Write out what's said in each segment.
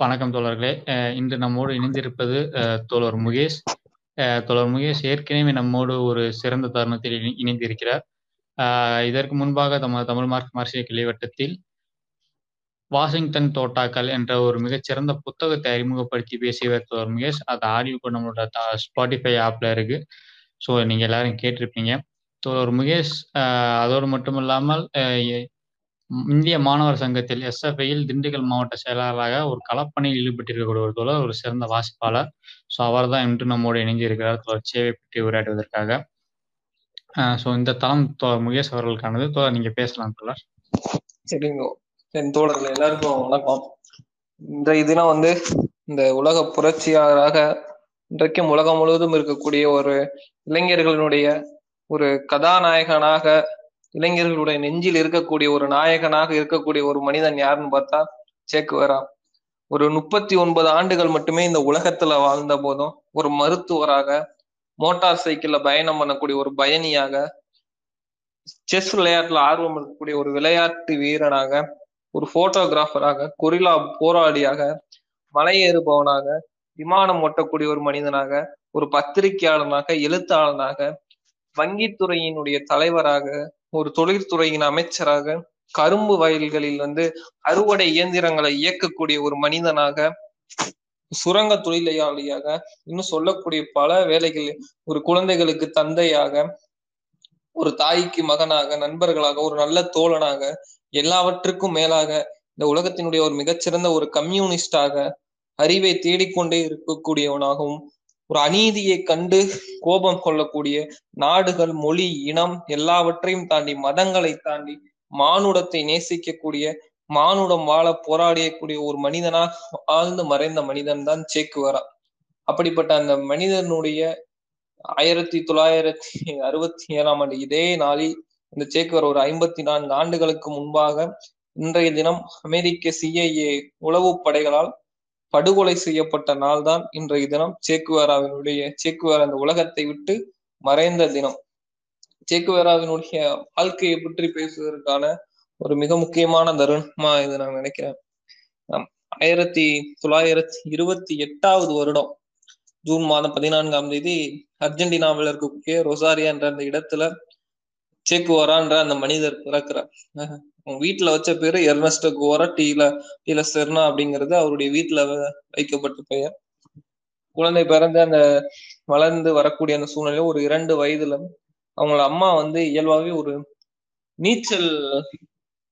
வணக்கம் தோழர்களே. இன்று நம்மோடு இணைந்திருப்பது தோழர் முகேஷ். தோழர் முகேஷ் ஏற்கனவே நம்மோடு ஒரு சிறந்த தருணத்தில் இணைந்திருக்கிறார். இதற்கு முன்பாக தமது தமிழ் மார்க் மார்சிய கிளை வட்டத்தில் வாஷிங்டன் தோட்டாக்கள் என்ற ஒரு மிகச்சிறந்த புத்தகத்தை அறிமுகப்படுத்தி பேசியவர் தோழர் முகேஷ். அது ஆடியோ கூட நம்மளோட ஸ்பாட்டிஃபை ஆப்ல இருக்கு. ஸோ நீங்க எல்லாரும் கேட்டிருப்பீங்க. தோழர் முகேஷ் அதோடு மட்டுமில்லாமல் இல்லாமல் இந்திய மாணவர் சங்கத்தில் எஸ்.எஃப்.ஐ.யில் திண்டுக்கல் மாவட்ட செயலாளராக ஒரு களப்பணியில் ஈடுபட்டிருக்கக்கூடிய ஒரு தோழர், ஒரு சிறந்த வாசிப்பாளர். ஸோ அவர் தான் இன்று நம்மோடு இணைஞ்சிருக்கிறார் தோழர் சேவை பற்றி உரையாடுவதற்காக. ஸோ இந்த தளம் தோழர் முகேஷ் அவர்களுக்கானது. தோழர் நீங்க பேசலாம் தோழர். சரிங்க. என் தோழர்கள் எல்லாருக்கும் வணக்கம். இன்றைய தினம் வந்து இந்த உலக புரட்சியாளராக இன்றைக்கும் உலகம் முழுவதும் இருக்கக்கூடிய ஒரு இளைஞர்களினுடைய ஒரு கதாநாயகனாக இளைஞர்களுடைய நெஞ்சில் இருக்கக்கூடிய ஒரு நாயகனாக இருக்கக்கூடிய ஒரு மனிதன் யாருன்னு பார்த்தா சேக்குவேரா. ஒரு முப்பத்தி ஒன்பது ஆண்டுகள் மட்டுமே இந்த உலகத்துல வாழ்ந்த போதும் ஒரு மருத்துவராக மோட்டார் சைக்கிள்ல பயணம் பண்ணக்கூடிய ஒரு பயணியாக செஸ் விளையாட்டுல ஆர்வம் இருக்கக்கூடிய ஒரு விளையாட்டு வீரனாக ஒரு போட்டோகிராஃபராக கொரில்லா போராளியாக மலை ஏறுபவனாக விமானம் ஓட்டக்கூடிய ஒரு மனிதனாக ஒரு பத்திரிகையாளனாக எழுத்தாளனாக வங்கித்துறையினுடைய தலைவராக ஒரு தொழில்துறையின் அமைச்சராக கரும்பு வயல்களில் வந்து அறுவடை இயந்திரங்களை இயக்கக்கூடிய ஒரு மனிதனாக சுரங்க தொழிலாளியாக இன்னும் சொல்லக்கூடிய பல வேலைகள் ஒரு குழந்தைகளுக்கு தந்தையாக ஒரு தாய்க்கு மகனாக நண்பர்களாக ஒரு நல்ல தோழனாக எல்லாவற்றுக்கும் மேலாக இந்த உலகத்தினுடைய ஒரு மிகச்சிறந்த ஒரு கம்யூனிஸ்டாக அறிவை தேடிக்கொண்டே இருக்கக்கூடியவனாகவும் ஒரு அநீதியை கண்டு கோபம் கொள்ளக்கூடிய நாடுகள் மொழி இனம் எல்லாவற்றையும் தாண்டி மதங்களை தாண்டி மானுடத்தை நேசிக்கக்கூடிய மானுடம் வாழ போராடியக்கூடிய ஒரு மனிதனாக ஆழ்ந்து மறைந்த மனிதன் தான் சேக்குவரா. அப்படிப்பட்ட அந்த மனிதனுடைய ஆயிரத்தி தொள்ளாயிரத்தி அறுபத்தி ஏழாம் ஆண்டு இதே நாளில் இந்த சேக்குவர் ஒரு ஐம்பத்தி நான்கு ஆண்டுகளுக்கு முன்பாக இன்றைய தினம் அமெரிக்க சிஐஏ உளவு படைகளால் படுகொலை செய்யப்பட்ட நாள்தான் இன்றைய தினம் சேக்குவேராவினுடைய சேக்குவேரா அந்த உலகத்தை விட்டு மறைந்த தினம். சேக்குவேராவினுடைய வாழ்க்கையை பற்றி பேசுவதற்கான ஒரு மிக முக்கியமான தருணமா இது நான் நினைக்கிறேன். ஆயிரத்தி தொள்ளாயிரத்தி இருபத்தி எட்டாவது வருடம் ஜூன் மாதம் பதினான்காம் தேதி அர்ஜென்டினாவில் இருக்கக்கூடிய ரொசாரியா என்ற அந்த இடத்துல சேக்குவாரான்ற அந்த மனிதர் பிறக்கிறார். வீட்டுல வச்ச பேரு எர்னஸ்ட குவாரா டீல டீல செர்னா அப்படிங்கிறது அவருடைய வீட்டுல வைக்கப்பட்ட பெயர். குழந்தை பிறந்து அந்த வளர்ந்து வரக்கூடிய அந்த சூழ்நிலை ஒரு இரண்டு வயதுல அவங்களோட அம்மா வந்து இயல்பாவே ஒரு நீச்சல்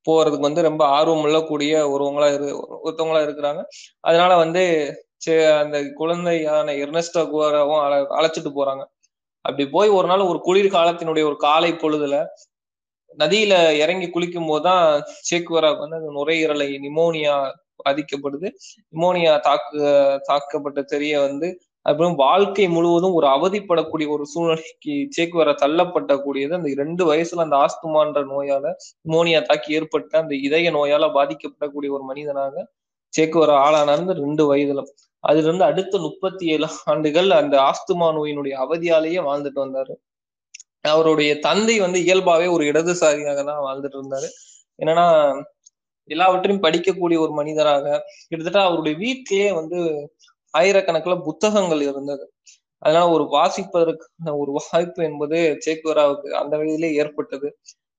போறதுக்கு வந்து ரொம்ப ஆர்வம் உள்ளக்கூடிய ஒருவங்களா இரு ஒருத்தவங்களா இருக்கிறாங்க. அதனால வந்து அந்த குழந்தையான எர்னஸ்டா குவாராவும் அழ அழைச்சிட்டு போறாங்க. அப்படி போய் ஒரு நாள் ஒரு குளிர் காலத்தினுடைய ஒரு காலை பொழுதுல நதியில இறங்கி குளிக்கும் போதுதான் சேக்குவராக்கு வந்து அந்த நுரையீரலை நிமோனியா பாதிக்கப்படுது. நிமோனியா தாக்கு தாக்கப்பட்ட தெரிய வந்து அப்புறம் வாழ்க்கை முழுவதும் ஒரு அவதிப்படக்கூடிய ஒரு சூழ்நிலைக்கு சேக்குவர தள்ளப்பட்ட கூடியது அந்த ரெண்டு வயசுல அந்த ஆஸ்துமான்ற நோயால நிமோனியா தாக்கி ஏற்பட்ட அந்த இதய நோயால பாதிக்கப்படக்கூடிய ஒரு மனிதனாக சேக்குவர ஆளானார்ந்து ரெண்டு வயதுல அதிலிருந்து அடுத்த முப்பத்தி ஏழு ஆண்டுகள் அந்த ஆஸ்துமா நோயினுடைய அவதியாலேயே வாழ்ந்துட்டு வந்தாரு. அவருடைய தந்தை வந்து இயல்பாவே ஒரு இடதுசாரியாக தான் வாழ்ந்துட்டு இருந்தாரு. என்னன்னா எல்லாவற்றையும் படிக்கக்கூடிய ஒரு மனிதராக கிட்டத்தட்ட அவருடைய வீட்டிலேயே வந்து ஆயிரக்கணக்கில் புத்தகங்கள் இருந்தது. அதனால ஒரு வாசிப்பதற்கான ஒரு வாய்ப்பு என்பது சேக்குவராவுக்கு அந்த வயதிலே ஏற்பட்டது.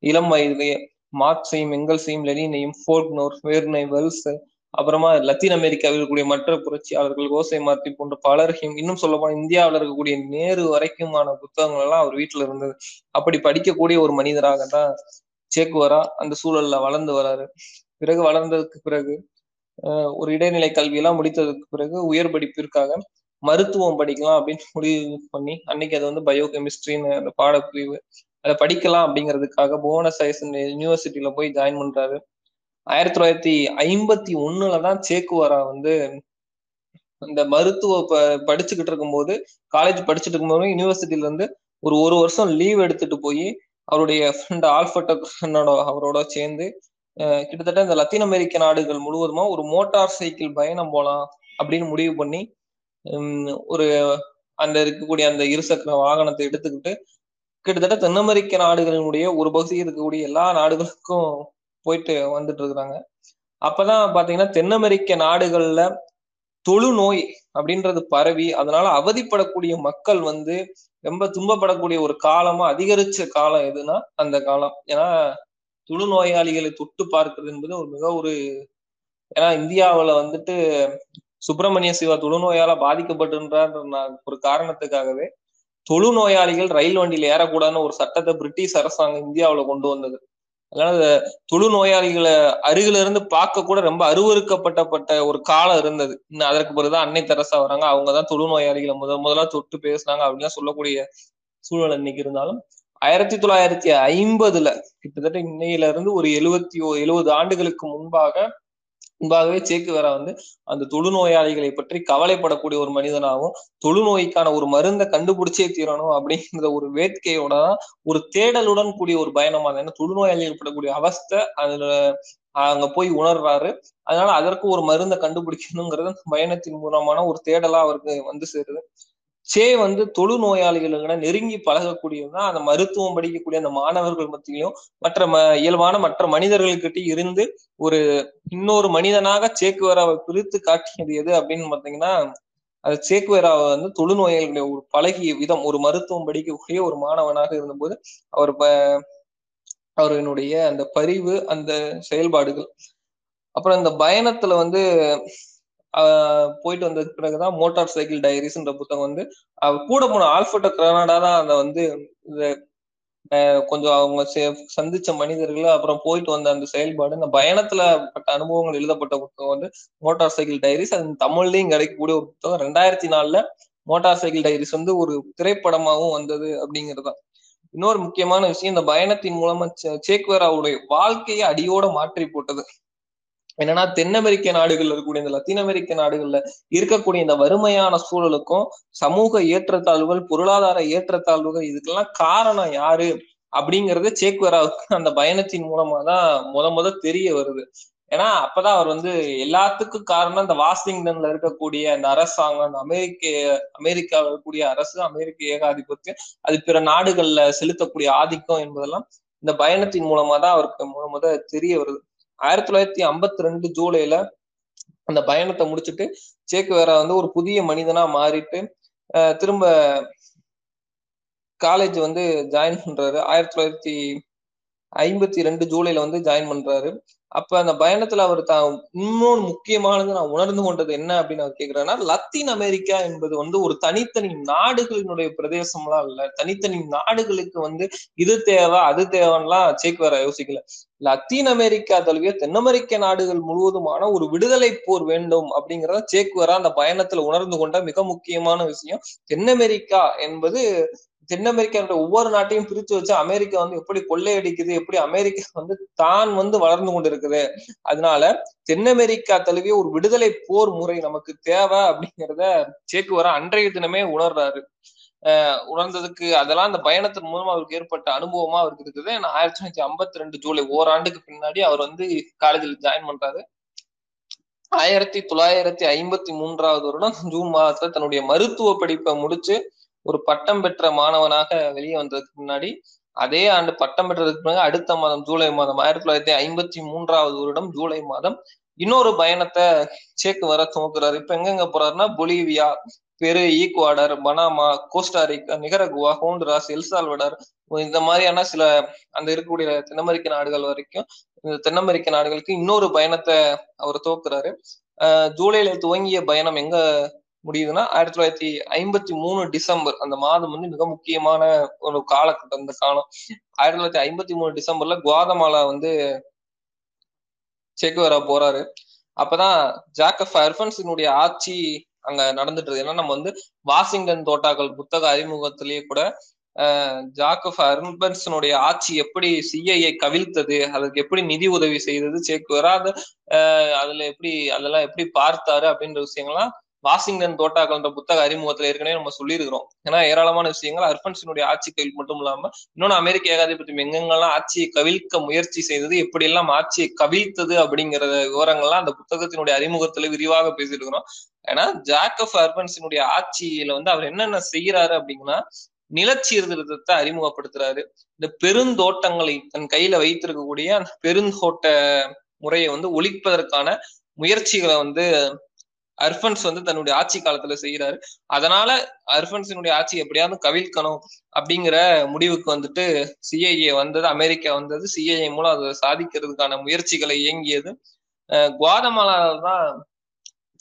இளம் வயதிலேயே மார்க்ஸையும் எங்கல்ஸையும் லெனினையும் ஃபோர்க்னோர் வேர்னை வெல்ஸ் அப்புறமா லத்தீன் அமெரிக்காவில் இருக்கக்கூடிய மற்ற புரட்சியாளர்கள் கோசை மாத்தி போன்ற பலரையும் இன்னும் சொல்ல இந்தியாவில் இருக்கக்கூடிய நேரு வரைக்குமான புத்தகங்கள் எல்லாம் அவர் வீட்டுல இருந்தது. அப்படி படிக்கக்கூடிய ஒரு மனிதராக தான் சேக்குவரா அந்த சூழல்ல வளர்ந்து வராரு. பிறகு வளர்ந்ததுக்கு பிறகு ஒரு இடைநிலை கல்வியெல்லாம் முடித்ததுக்கு பிறகு உயர் படிப்பிற்காக மருத்துவம் படிக்கலாம் அப்படின்னு முடிவு பண்ணி அன்னைக்கு அது வந்து பயோ கெமிஸ்ட்ரின்னு அந்த பாடப்பிரிவு. அதை படிக்கலாம் அப்படிங்கிறதுக்காக போனஸ் ஐஸ் யூனிவர்சிட்டியில போய் ஜாயின் பண்றாரு. ஆயிரத்தி தொள்ளாயிரத்தி ஐம்பத்தி ஒண்ணுல தான் சேக்குவாரா வந்து இந்த மருத்துவ ப படிச்சுக்கிட்டு இருக்கும்போது காலேஜ் படிச்சுட்டு இருக்கும்போது யூனிவர்சிட்டியில இருந்து ஒரு ஒரு வருஷம் லீவ் எடுத்துட்டு போய் அவருடைய ஃப்ரெண்ட் ஆல்பர்டோட அவரோட சேர்ந்து கிட்டத்தட்ட இந்த லத்தீன் அமெரிக்க நாடுகள் முழுவதுமா ஒரு மோட்டார் சைக்கிள் பயணம் போலாம் அப்படின்னு முடிவு பண்ணி ஒரு அந்த இருக்கக்கூடிய அந்த இருசக்கர வாகனத்தை எடுத்துக்கிட்டு கிட்டத்தட்ட தென் அமெரிக்க நாடுகளினுடைய ஒரு பகுதியில் இருக்கக்கூடிய எல்லா நாடுகளுக்கும் போயிட்டு வந்துட்டு இருக்கிறாங்க அப்பதான் பாத்தீங்கன்னா தென் அமெரிக்க நாடுகள்ல தொழுநோய் அப்படின்றது பரவி அதனால அவதிப்படக்கூடிய மக்கள் வந்து ரொம்ப துன்பப்படக்கூடிய ஒரு காலமா அதிகரிச்ச காலம் எதுனா அந்த காலம். ஏன்னா தொழுநோயாளிகளை தொட்டு பார்க்கிறது என்பது ஒரு மிக ஒரு ஏன்னா இந்தியாவில் வந்துட்டு சுப்பிரமணிய சிவா தொழுநோயால பாதிக்கப்பட்டிருந்தார் ஒரு காரணத்துக்காகவே தொழு நோயாளிகள் ரயில் வண்டியில் ஏறக்கூடாதுன்னு ஒரு சட்டத்தை பிரிட்டிஷ் அரசாங்கம் இந்தியாவில் கொண்டு வந்தது. அதனால தொழு நோயாளிகளை அருகில இருந்து பார்க்க கூட ரொம்ப அருவறுக்கப்பட்டப்பட்ட ஒரு காலம் இருந்தது. இன்னும் அதற்கு பிறகுதான் அன்னை தெரசா வராங்க. அவங்கதான் தொழு நோயாளிகளை முதல் முதலா தொட்டு பேசுனாங்க அப்படின்னு சொல்லக்கூடிய சூழல் இன்னைக்கு இருந்தாலும் ஆயிரத்தி தொள்ளாயிரத்தி ஐம்பதுல கிட்டத்தட்ட இன்னையில இருந்து ஒரு எழுவத்தி எழுபது ஆண்டுகளுக்கு முன்பாக முன்பாகவே சேக்குவேரா வந்து அந்த தொழுநோயாளிகளை பற்றி கவலைப்படக்கூடிய ஒரு மனிதனாகவும் தொழுநோய்க்கான ஒரு மருந்தை கண்டுபிடிச்சே தீரணும் அப்படிங்கிற ஒரு வேட்கையோட தான் ஒரு தேடலுடன் கூடிய ஒரு பயணமா ஏன்னா தொழுநோயாளிகள் படக்கூடிய அவஸ்தை அதுல அங்க போய் உணர்றாரு. அதனால அதற்கு ஒரு மருந்தை கண்டுபிடிக்கணுங்கிறது பயணத்தின் மூலமான ஒரு தேடலா அவருக்கு வந்து சேருது. சே வந்து தொழு நோயாளிகளுக்கு நெருங்கி பழகக்கூடியதுதான் அந்த மருத்துவம் படிக்கக்கூடிய அந்த மாணவர்கள் மத்தியிலும் மற்ற ம இயல்பான மற்ற மனிதர்கள்கிட்ட இருந்து ஒரு இன்னொரு மனிதனாக சேக்குவேராவை பிரித்து காட்டியது எது அப்படின்னு பாத்தீங்கன்னா அது சேக்குவேராவை வந்து தொழுநோயாளிகளுடைய ஒரு பழகிய விதம் ஒரு மருத்துவம் படிக்கக்கூடிய ஒரு மாணவனாக இருந்தபோது அவர் அவரினுடைய அந்த பரிவு அந்த செயல்பாடுகள். அப்புறம் இந்த பயணத்துல வந்து போயிட்டு வந்ததுக்கு பிறகுதான் மோட்டார் சைக்கிள் டைரிஸ்ன்ற புத்தகம் வந்து கூட போன ஆல்பர்டோ கிரனாடா தான் அதை வந்து கொஞ்சம் அவங்க சந்திச்ச மனிதர்கள் அப்புறம் போயிட்டு வந்த அந்த செயல்பாடு இந்த பயணத்துல பட்ட அனுபவங்கள் எழுதப்பட்ட புத்தகம் வந்து மோட்டார் சைக்கிள் டைரிஸ். அது தமிழ்லயும் கிடைக்கக்கூடிய ஒரு புத்தகம். ரெண்டாயிரத்தி நாலுல மோட்டார் சைக்கிள் டைரிஸ் வந்து ஒரு திரைப்படமாகவும் வந்தது அப்படிங்கறதுதான் இன்னொரு முக்கியமான விஷயம் இந்த பயணத்தின் மூலமா சேக்வேராவுடைய வாழ்க்கையை அடியோட மாற்றி போட்டது என்னன்னா தென் அமெரிக்க நாடுகள்ல இருக்கக்கூடிய இந்த லத்தீன் அமெரிக்க நாடுகள்ல இருக்கக்கூடிய இந்த வறுமையான சூழலுக்கும் சமூக ஏற்றத்தாழ்வுகள் பொருளாதார ஏற்றத்தாழ்வுகள் இதுக்கெல்லாம் காரணம் யாரு? அப்படிங்கறது சேக்வராவுக்கு அந்த பயணத்தின் மூலமா தான் முத முத தெரிய வருது. ஏன்னா அப்பதான் அவர் வந்து எல்லாத்துக்கும் காரணம் இந்த வாஷிங்டன்ல இருக்கக்கூடிய அந்த அரசாங்கம் அந்த அமெரிக்க அமெரிக்காவில் இருக்கக்கூடிய அரசு அமெரிக்க ஏகாதிபத்தியம் அது பிற நாடுகள்ல செலுத்தக்கூடிய ஆதிக்கம் என்பதெல்லாம் இந்த பயணத்தின் மூலமா தான் அவருக்கு முத முத தெரிய வருது. ஆயிரத்தி தொள்ளாயிரத்தி ஐம்பத்தி ரெண்டு ஜூலைல அந்த பயணத்தை முடிச்சுட்டு வேற வந்து ஒரு புதிய மனிதனா மாறிட்டு திரும்ப காலேஜ் வந்து ஜாயின் பண்றாரு. ஆயிரத்தி தொள்ளாயிரத்தி ஐம்பத்தி ரெண்டு ஜூலைல வந்து ஜாயின் பண்றாரு. அப்ப அந்த பயணத்துல அவர் தான் இன்னொன்று முக்கியமானது நான் உணர்ந்து கொண்டது என்ன அப்படின்னு அவர் கேக்குறேன்னா லத்தீன் அமெரிக்கா என்பது வந்து ஒரு தனித்தனி நாடுகளினுடைய பிரதேசம்லாம் இல்ல. தனித்தனி நாடுகளுக்கு வந்து இது தேவை அது தேவைன்னா சேக் வேற யோசிக்கல. லத்தீன் அமெரிக்கா தழுவிய தென் அமெரிக்க நாடுகள் முழுவதுமான ஒரு விடுதலை போர் வேண்டும் அப்படிங்கிறத சேக்குவரா அந்த பயணத்துல உணர்ந்து கொண்ட மிக முக்கியமான விஷயம். தென் அமெரிக்கா என்பது தென் அமெரிக்காவோட ஒவ்வொரு நாட்டையும் பிரித்து வச்சு அமெரிக்கா வந்து எப்படி கொள்ளையடிக்குது எப்படி அமெரிக்கா வந்து தான் வந்து வளர்ந்து கொண்டு இருக்குது அதனால தென் அமெரிக்கா தழுவிய ஒரு விடுதலை போர் முறை நமக்கு தேவை அப்படிங்கிறத சேக்குவரா அன்றைய தினமே உணர்றாரு. அஹ் உணர்ந்ததுக்கு அதெல்லாம் அந்த பயணத்தின் மூலமா அவருக்கு ஏற்பட்ட அனுபவமா அவருக்கு இருக்குது. ஆயிரத்தி தொள்ளாயிரத்தி ஐம்பத்தி ரெண்டு ஜூலை ஓராண்டுக்கு பின்னாடி அவர் வந்து காலேஜில் ஜாயின் பண்றாரு. ஆயிரத்தி தொள்ளாயிரத்தி ஐம்பத்தி மூன்றாவது வருடம் ஜூன் மாதத்துல தன்னுடைய மருத்துவ படிப்பை முடிச்சு ஒரு பட்டம் பெற்ற மாணவனாக வெளியே வந்ததுக்கு முன்னாடி அதே ஆண்டு பட்டம் பெற்றதுக்கு பிறகு அடுத்த மாதம் ஜூலை மாதம் ஆயிரத்தி தொள்ளாயிரத்தி ஐம்பத்தி மூன்றாவது வருடம் ஜூலை மாதம் இன்னொரு பயணத்தை சேக்கு வர துவக்குறாரு இப்ப எங்கெங்க போறாருன்னா Bolivia Peru Ecuador Panama Costa Rica Nicaragua Honduras El Salvador இந்த மாதிரியான சில அந்த இருக்கக்கூடிய தென் அமெரிக்க நாடுகள் வரைக்கும் இந்த தென் அமெரிக்க நாடுகளுக்கு இன்னொரு பயணத்தை அவர் துவக்குறாரு. ஜூலையில ஜூலைல துவங்கிய பயணம் எங்க முடியுதுன்னா ஆயிரத்தி தொள்ளாயிரத்தி ஐம்பத்தி மூணு டிசம்பர் அந்த மாதம் வந்து மிக முக்கியமான ஒரு காலகட்டம் அந்த காலம். ஆயிரத்தி தொள்ளாயிரத்தி ஐம்பத்தி மூணு டிசம்பர்ல குவாதமாலா வந்து செக்குவரா போறாரு. அப்பதான் ஜாக்கப் அர்பன்ஸினுடைய ஆட்சி அங்க நடந்துட்டு இருக்கு ஏன்னா நம்ம வந்து வாஷிங்டன் தோட்டாக்கள் புத்தக அறிமுகத்திலேயே கூட ஜாக்கப் அர்பன்ஸனுடைய ஆட்சி எப்படி சிஐஏ கவிழ்த்தது அதுக்கு எப்படி நிதி உதவி செய்தது சேக்குவரா அது அதுல எப்படி அதெல்லாம் எப்படி பார்த்தாரு அப்படின்ற விஷயங்கள்லாம் வாஷிங்டன் தோட்டாக்கள்ன்ற புத்தக அறிமுகத்துல ஏற்கனவே நம்ம சொல்லியிருக்கிறோம். ஏன்னா ஏராளமான விஷயங்கள் அர்பன்ஸினுடைய ஆட்சி கையில் மட்டும் இல்லாம இன்னொன்னு அமெரிக்க ஏகாதிபத்தியம் எங்கெங்கெல்லாம் ஆட்சியை கவிழ்க்க முயற்சி செய்தது எப்படி எல்லாம் ஆட்சியை கவிழ்த்தது அப்படிங்கிற விவரங்கள்லாம் அந்த புத்தகத்தினுடைய அறிமுகத்துல விரிவாக பேசியிருக்கிறோம். ஏன்னா ஜாக்கப் அர்பன்ஸினுடைய ஆட்சியில வந்து அவர் என்னென்ன செய்யறாரு அப்படின்னா நிலச்சீர்திருத்தத்தை அறிமுகப்படுத்துறாரு. இந்த பெருந்தோட்டங்களை தன் கையில வைத்திருக்கக்கூடிய அந்த பெருந்தோட்ட முறையை வந்து ஒழிப்பதற்கான முயற்சிகளை வந்து அர்பன்ஸ் வந்து தன்னுடைய ஆட்சி காலத்துல செய்யறாரு அதனால அர்பன்ஸினுடைய ஆட்சி எப்படியாவது கவிழ்க்கணும் அப்படிங்கிற முடிவுக்கு வந்துட்டு சிஐஏ வந்தது அமெரிக்கா வந்தது. சிஐஏ மூலம் அதை சாதிக்கிறதுக்கான முயற்சிகளை இயங்கியது. குவாதமாலால தான்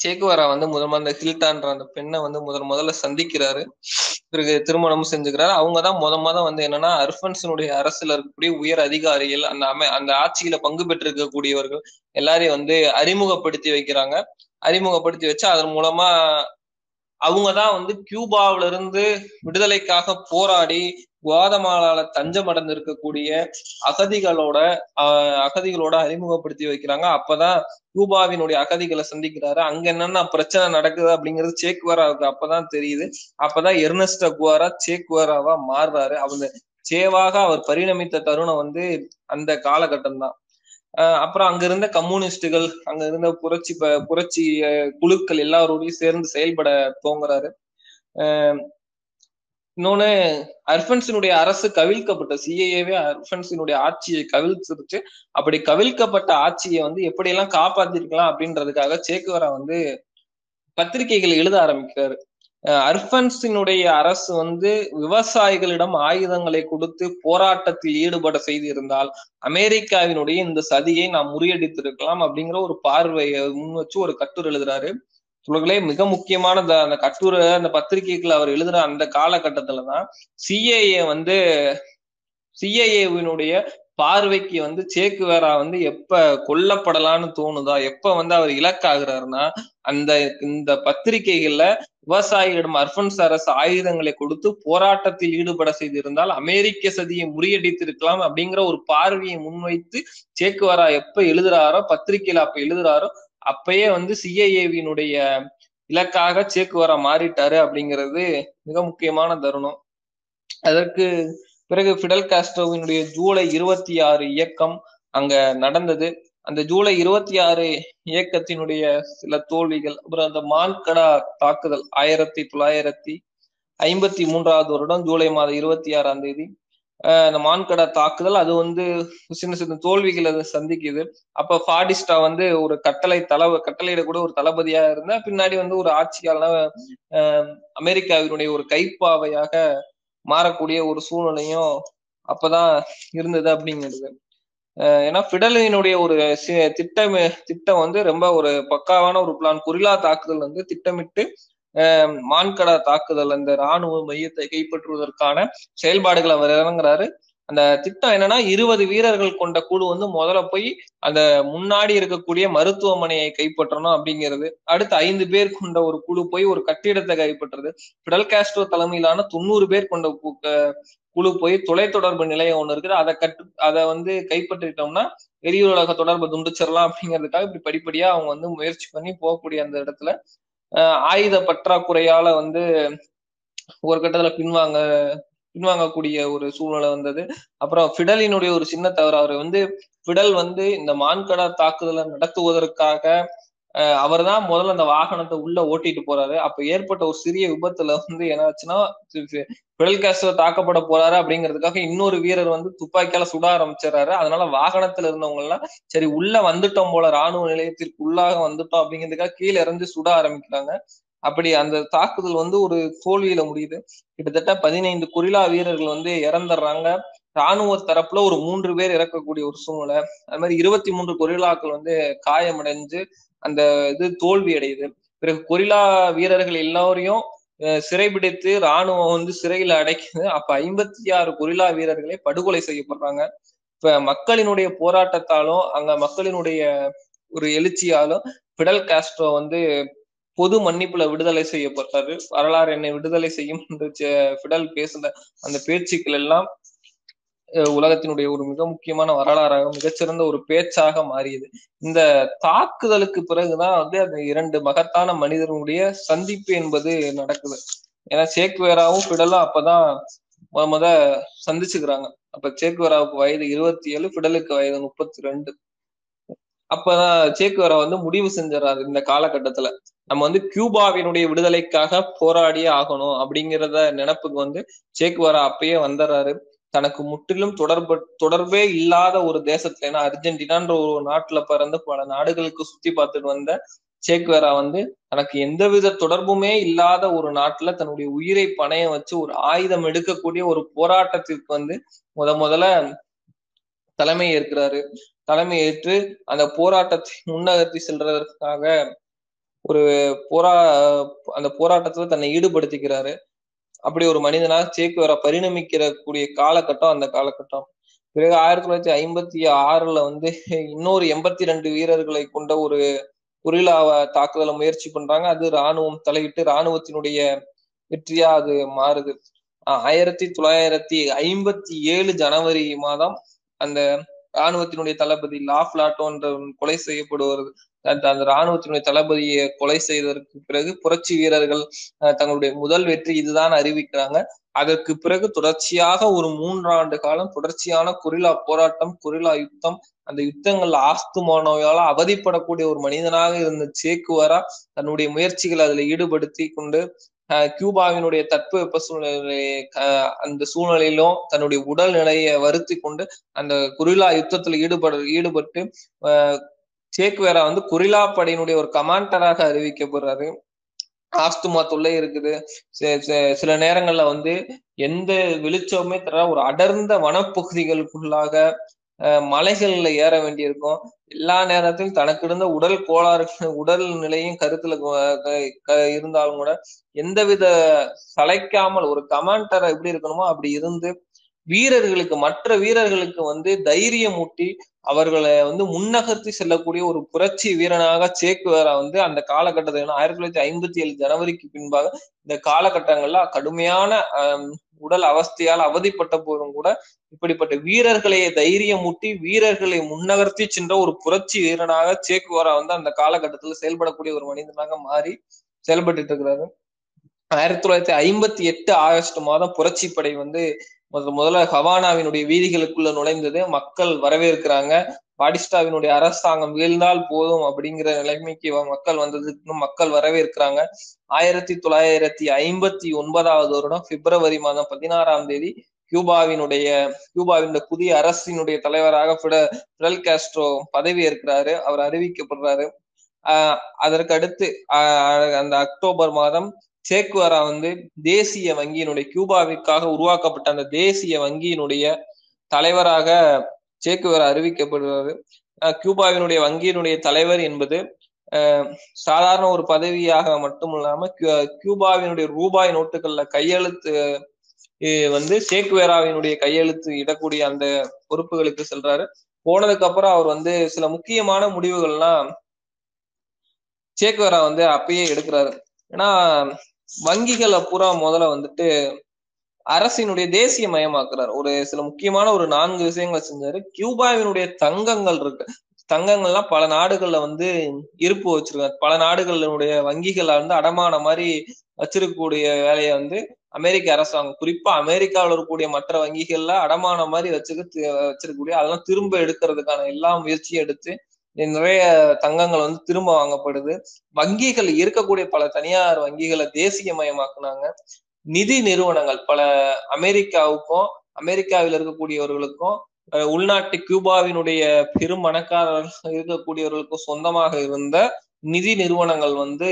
சேக்குவாரா வந்து முதல் அந்த ஹில்டான்ற அந்த பெண்ணை வந்து முதல் முதல்ல சந்திக்கிறாரு. பிறகு திருமணமும் செஞ்சுக்கிறாரு. அவங்க தான் முத முத வந்து என்னன்னா அர்பன்ஸினுடைய அரசுல இருக்கக்கூடிய உயர் அதிகாரிகள் அந்த அமை அந்த ஆட்சியில பங்கு பெற்றிருக்கக்கூடியவர்கள் எல்லாரையும் வந்து அறிமுகப்படுத்தி வைக்கிறாங்க. அறிமுகப்படுத்தி வச்சு அதன் மூலமா அவங்கதான் வந்து கியூபாவில இருந்து விடுதலைக்காக போராடி குவாதமாலால தஞ்சம் அடைந்து இருக்கக்கூடிய அகதிகளோட அகதிகளோட அறிமுகப்படுத்தி வைக்கிறாங்க. அப்பதான் கியூபாவினுடைய அகதிகளை சந்திக்கிறாரு. அங்க என்னென்ன பிரச்சனை நடக்குது அப்படிங்கிறது சேக்குவாராவுக்கு அப்பதான் தெரியுது. அப்பதான் எர்னஸ்ட குவாரா சேக்குவாராவா மாறுறாரு. அவங்க சேவாக அவர் பரிணமித்த தருணம் வந்து அந்த காலகட்டம் தான் அப்புறம் அங்க இருந்த கம்யூனிஸ்டுகள் அங்க இருந்த புரட்சி புரட்சி குழுக்கள் எல்லாரோடையும் சேர்ந்து செயல்பட தோங்குறாரு இன்னொன்னு அர்பன்ஸினுடைய அரசு கவிழ்க்கப்பட்ட சிஏஏவே அர்பன்ஸினுடைய ஆட்சியை கவிழ்த்துருச்சு. அப்படி கவிழ்க்கப்பட்ட ஆட்சியை வந்து எப்படியெல்லாம் காப்பாத்திருக்கலாம் அப்படின்றதுக்காக சேக்குவரா வந்து பத்திரிகைகள் எழுத ஆரம்பிக்கிறாரு. அர்பன்ஸினுடைய அரசு வந்து விவசாயிகளிடம் ஆயுதங்களை கொடுத்து போராட்டத்தில் ஈடுபட செய்திருந்தால் அமெரிக்காவினுடைய இந்த சதியை நாம் முறியடித்திருக்கலாம் அப்படிங்கிற ஒரு பார்வையை முன் வச்சு ஒரு கட்டுரை எழுதுறாரு. உலகிலே மிக முக்கியமான அந்த கட்டுரை அந்த பத்திரிகைகள் அவர் எழுதுற அந்த காலகட்டத்துலதான் சிஏஏ வந்து சிஏஏவினுடைய பார்வைக்கு வந்து சேக்குவேரா வந்து எப்ப கொல்லப்படலான்னு தோணுதா எப்ப வந்து அவர் இலக்காகிறாருன்னா அந்த இந்த பத்திரிகைகள்ல விவசாயிகளிடம் அர்பன்ஸ் அரசு ஆயுதங்களை கொடுத்து போராட்டத்தில் ஈடுபட செய்திருந்தால் அமெரிக்க சதியை முறியடித்திருக்கலாம் அப்படிங்கிற ஒரு பார்வையை முன்வைத்து சேக்குவாரா எப்ப எழுதுறாரோ பத்திரிகையில அப்ப எழுதுறாரோ அப்பயே வந்து சிஐஏவினுடைய இலக்காக சேக்குவாரா மாறிட்டாரு அப்படிங்கிறது மிக முக்கியமான தருணம். அதற்கு பிறகு ஃபிடல் காஸ்ட்ரோவினுடைய ஜூலை இருபத்தி ஆறு இயக்கம் அங்க நடந்தது. அந்த ஜூலை இருபத்தி ஆறு இயக்கத்தினுடைய சில தோல்விகள் அப்புறம் அந்த மான்கடா தாக்குதல் ஆயிரத்தி தொள்ளாயிரத்தி ஐம்பத்தி மூன்றாவது வருடம் ஜூலை மாதம் இருபத்தி ஆறாம் தேதி அந்த மான்கடா தாக்குதல் அது வந்து சின்ன சின்ன தோல்விகள் அதை சந்திக்குது. அப்ப ஃபாடிஸ்டா வந்து ஒரு கட்டளை தள கட்டளையிட கூட ஒரு தளபதியா இருந்தா பின்னாடி வந்து ஒரு ஆட்சியாளன அமெரிக்காவினுடைய ஒரு கைப்பாவையாக மாறக்கூடிய ஒரு சூழ்நிலையும் அப்பதான் இருந்தது அப்படிங்கிறது. ஏன்னா பிடலினுடைய ஒரு திட்டம் திட்டம் வந்து ரொம்ப ஒரு பக்காவான ஒரு பிளான். குரிலா தாக்குதல் வந்து திட்டமிட்டு மான்கடா தாக்குதல் அந்த ராணுவ மையத்தை கைப்பற்றுவதற்கான செயல்பாடுகளை அவர் இறங்குறாரு. அந்த திட்டம் என்னன்னா இருபது வீரர்கள் கொண்ட குழு வந்து முதல்ல போய் அந்த முன்னாடி இருக்கக்கூடிய மருத்துவமனையை கைப்பற்றணும் அப்படிங்கிறது. அடுத்து ஐந்து பேர் கொண்ட ஒரு குழு போய் ஒரு கட்டிடத்தை கைப்பற்றுறது. பிடல் காஸ்ட்ரோ தலைமையிலான தொண்ணூறு பேர் கொண்ட குழு போய் தொலைத்தொடர்பு நிலையம் ஒண்ணு இருக்குது. அதை கட்டு அதை வந்து கைப்பற்றிட்டோம்னா வெளியுலக தொடர்பு துண்டிச்சிடலாம் அப்படிங்கிறதுக்காக இப்படி படிப்படியா அவங்க வந்து முயற்சி பண்ணி போகக்கூடிய அந்த இடத்துல ஆயுத பற்றாக்குறையால வந்து ஒரு கட்டத்துல பின்வாங்க பின்வாங்கக்கூடிய ஒரு சூழ்நிலை வந்தது. அப்புறம் ஃபிடலினுடைய ஒரு சின்ன தவறு. அவர் வந்து ஃபிடல் வந்து இந்த மான்கடா தாக்குதலை நடத்துவதற்காக அவர் தான் முதல்ல அந்த வாகனத்தை உள்ள ஓட்டிட்டு போறாரு. அப்ப ஏற்பட்ட ஒரு சிறிய விபத்துல வந்து என்னாச்சுன்னா பிடல் காஸ்ட்ரோ தாக்கப்பட போறாரு அப்படிங்கிறதுக்காக இன்னொரு வீரர் வந்து துப்பாக்கியால சுட ஆரம்பிச்சிடறாரு. அதனால வாகனத்துல இருந்தவங்க எல்லாம் சரி உள்ள வந்துட்டோம் போல ராணுவ நிலையத்திற்கு உள்ளாக வந்துட்டோம் அப்படிங்கிறதுக்காக கீழே இறந்து சுட ஆரம்பிக்கிறாங்க. அப்படி அந்த தாக்குதல் வந்து ஒரு தோல்வியில முடியுது. கிட்டத்தட்ட பதினைந்து குரிலா வீரர்கள் வந்து இறந்துடுறாங்க. ராணுவ தரப்புல ஒரு மூன்று பேர் இறக்கக்கூடிய ஒரு சூழ்நிலை. அது மாதிரி இருபத்தி மூன்று கொரில்லாக்கள் வந்து காயமடைஞ்சு அந்த இது தோல்வி அடையுது பிறகு கொரில்லா வீரர்கள் எல்லோரையும் சிறைபிடித்து ராணுவம் வந்து சிறையில அடைக்குது. அப்ப ஐம்பத்தி ஆறு கொரில்லா வீரர்களே படுகொலை செய்யப்படுறாங்க. இப்ப மக்களினுடைய போராட்டத்தாலும் அங்க மக்களினுடைய ஒரு எழுச்சியாலும் பிடல் காஸ்ட்ரோ வந்து பொது மன்னிப்புல விடுதலை செய்யப்பட்டாரு. வரலாறு என்னை விடுதலை செய்யும் என்று பிடல் பேசுன அந்த பேச்சுக்கள் எல்லாம் உலகத்தினுடைய ஒரு மிக முக்கியமான வரலாறாக மிகச்சிறந்த ஒரு பேச்சாக மாறியது. இந்த தாக்குதலுக்கு பிறகுதான் வந்து அந்த இரண்டு மகத்தான மனிதர்களுடைய சந்திப்பு என்பது நடக்குது. ஏன்னா சேக்வேராவும் பிடலும் அப்பதான் முத முத சந்திச்சுக்கிறாங்க. அப்ப சேக்வேராவுக்கு வயது இருபத்தி ஏழு பிடலுக்கு வயது முப்பத்தி ரெண்டு அப்பதான் சேக்குவரா வந்து முடிவு செஞ்சிடறாரு இந்த காலகட்டத்துல. நம்ம வந்து கியூபாவினுடைய விடுதலைக்காக போராடியே ஆகணும் அப்படிங்கிறத நினப்புக்கு வந்து சேக்குவரா அப்பயே வந்துடுறாரு. தனக்கு முற்றிலும் தொடர்பு தொடர்பே இல்லாத ஒரு தேசத்துல ஏன்னா அர்ஜென்டினான்ற ஒரு நாட்டுல பிறந்து பல நாடுகளுக்கு சுத்தி பார்த்துட்டு வந்த சேக்வேரா வந்து தனக்கு எந்தவித தொடர்புமே இல்லாத ஒரு நாட்டுல தன்னுடைய உயிரை பணைய வச்சு ஒரு ஆயுதம் எடுக்கக்கூடிய ஒரு போராட்டத்திற்கு வந்து முத முதல்ல தலைமை ஏற்கிறாரு. தலைமை ஏற்று அந்த போராட்டத்தை முன்னகர்த்தி செல்றதற்காக ஒரு போரா அந்த போராட்டத்துல தன்னை ஈடுபடுத்திக்கிறாரு. அப்படி ஒரு மனிதனாக சேக்குவேரா பரிணமிக்கிற கூடிய காலகட்டம் அந்த காலகட்டம். பிறகு ஆயிரத்தி தொள்ளாயிரத்தி ஐம்பத்தி ஆறுல வந்து இன்னொரு எண்பத்தி ரெண்டு வீரர்களை கொண்ட ஒரு குரிலாவை தாக்குதலை முயற்சி பண்றாங்க. அது ராணுவம் தலையிட்டு ராணுவத்தினுடைய வெற்றியா அது மாறுது. ஆயிரத்தி தொள்ளாயிரத்தி ஐம்பத்தி ஏழு ஜனவரி மாதம் அந்த ராணுவத்தினுடைய தளபதி லாஃப் லாட்டோன்ற கொலை செய்யப்படுவது அந்த ராணுவத்தினுடைய தளபதியை கொலை செய்ததற்கு பிறகு புரட்சி வீரர்கள் தங்களுடைய முதல் வெற்றி இதுதான் அறிவிக்கிறாங்க. அதற்கு பிறகு தொடர்ச்சியாக ஒரு மூன்றாண்டு காலம் தொடர்ச்சியான குரிலா போராட்டம் குரிலா யுத்தம் அந்த யுத்தங்கள் ஆஸ்துமா நோயால அவதிப்படக்கூடிய ஒரு மனிதனாக இருந்த சேக்குவரா தன்னுடைய முயற்சிகளை அதுல ஈடுபடுத்தி கொண்டு கியூபாவினுடைய தட்பவெப்ப சூழ்நிலை அந்த சூழ்நிலையிலும் தன்னுடைய உடல் நிலையை வருத்தி கொண்டு அந்த குரிலா யுத்தத்துல ஈடுபட ஈடுபட்டு சேக்வேரா வந்து குரிலா படையினுடைய ஒரு கமாண்டராக அறிவிக்கப்படுறாரு. ஆஸ்துமா தொல்லை இருக்குது. சில நேரங்கள்ல வந்து எந்த வெளிச்சமுமே தர ஒரு அடர்ந்த வனப்பகுதிகளுக்குள்ளாக மலைகள்ல ஏற வேண்டியிருக்கும். எல்லா நேரத்திலும் தனக்கு இருந்த உடல் கோளாறு உடல் நிலையும் கருத்துல இருந்தாலும் கூட எந்தவித சளைக்காமல் ஒரு கமாண்டர் எப்படி இருக்கணுமோ அப்படி இருந்து வீரர்களுக்கு மற்ற வீரர்களுக்கு வந்து தைரியம் ஊட்டி அவர்களை வந்து முன்னகர்த்தி செல்லக்கூடிய ஒரு புரட்சி வீரனாக சேக்குவேரா வந்து அந்த காலகட்டத்தில் ஆயிரத்தி தொள்ளாயிரத்தி ஐம்பத்தி ஏழு ஜனவரிக்கு பின்பாக இந்த காலகட்டங்கள்ல கடுமையான உடல் அவஸ்தையால் அவதிப்பட்ட போதும் கூட இப்படிப்பட்ட வீரர்களை தைரியமூட்டி வீரர்களை முன்னகர்த்தி சென்ற ஒரு புரட்சி வீரனாக சேக்குவாரா வந்து அந்த காலகட்டத்தில் செயல்படக்கூடிய ஒரு மனிதனாக மாறி செயல்பட்டு இருக்கிறாரு. ஆயிரத்தி தொள்ளாயிரத்தி ஐம்பத்தி எட்டு ஆகஸ்ட் மாதம் புரட்சி படை வந்து முதல் முதல்ல ஹவானாவினுடைய வீதிகளுக்குள்ள நுழைந்தது. மக்கள் வரவேற்கிறாங்க. பாடிஸ்டாவினுடைய அரசாங்கம் வீழ்ந்தால் போதும் அப்படிங்கிற நிலைமைக்கு மக்கள் வந்ததுக்கு மக்கள் வரவேற்கிறாங்க. ஆயிரத்தி தொள்ளாயிரத்தி ஐம்பத்தி ஒன்பதாவது வருடம் பிப்ரவரி மாதம் பதினாறாம் தேதி கியூபாவினுடைய கியூபாவினுடைய புதிய அரசினுடைய தலைவராக பிடல் காஸ்ட்ரோ பதவி ஏற்கிறாரு அவர் அறிவிக்கப்படுறாரு. ஆஹ் அதற்கு அடுத்து அந்த அக்டோபர் மாதம் சேக்குவரா வந்து தேசிய வங்கியினுடைய கியூபாவிற்காக உருவாக்கப்பட்ட அந்த தேசிய வங்கியினுடைய தலைவராக சேக்குவரா அறிவிக்கப்படுறாரு கியூபாவினுடைய வங்கியினுடைய தலைவர் என்பது சாதாரண ஒரு பதவியாக மட்டும் இல்லாம கியூபாவினுடைய ரூபாய் நோட்டுகள்ல கையெழுத்து வந்து சேக்குவேராவினுடைய கையெழுத்து இடக்கூடிய அந்த பொறுப்புகளுக்கு செல்றாரு. போனதுக்கு அப்புறம் அவர் வந்து சில முக்கியமான முடிவுகள்லாம் சேக்குவேரா வந்து அப்பயே எடுக்கிறாரு. ஏன்னா வங்கிகளை பூரா முதல்ல வந்துட்டு அரசினுடைய தேசிய மயமாக்குறாரு ஒரு சில முக்கியமான ஒரு நான்கு விஷயங்களை செஞ்சாரு. கியூபாவினுடைய தங்கங்கள் இருக்கு. தங்கங்கள்லாம் பல நாடுகள்ல வந்து இருப்பு வச்சிருக்காங்க பல நாடுகளுடைய வங்கிகளை வந்து அடமான மாதிரி வச்சிருக்கக்கூடிய வேலையை வந்து அமெரிக்க அரசாங்கம் குறிப்பா அமெரிக்காவில் இருக்கக்கூடிய மற்ற வங்கிகள்ல அடமான மாதிரி வச்சுக்க வச்சிருக்கக்கூடிய அதெல்லாம் திரும்ப எடுக்கிறதுக்கான எல்லா முயற்சியும் எடுத்து நிறைய தங்கங்கள் வந்து திரும்ப வாங்கப்படுது. வங்கிகள் இருக்கக்கூடிய பல தனியார் வங்கிகளை தேசியமயமாக்குனாங்க நிதி நிறுவனங்கள் பல அமெரிக்காவுக்கும் அமெரிக்காவில் இருக்கக்கூடியவர்களுக்கும் உள்நாட்டு கியூபாவினுடைய பெரும் பணக்காரர்கள் இருக்கக்கூடியவர்களுக்கும் சொந்தமாக இருந்த நிதி நிறுவனங்கள் வந்து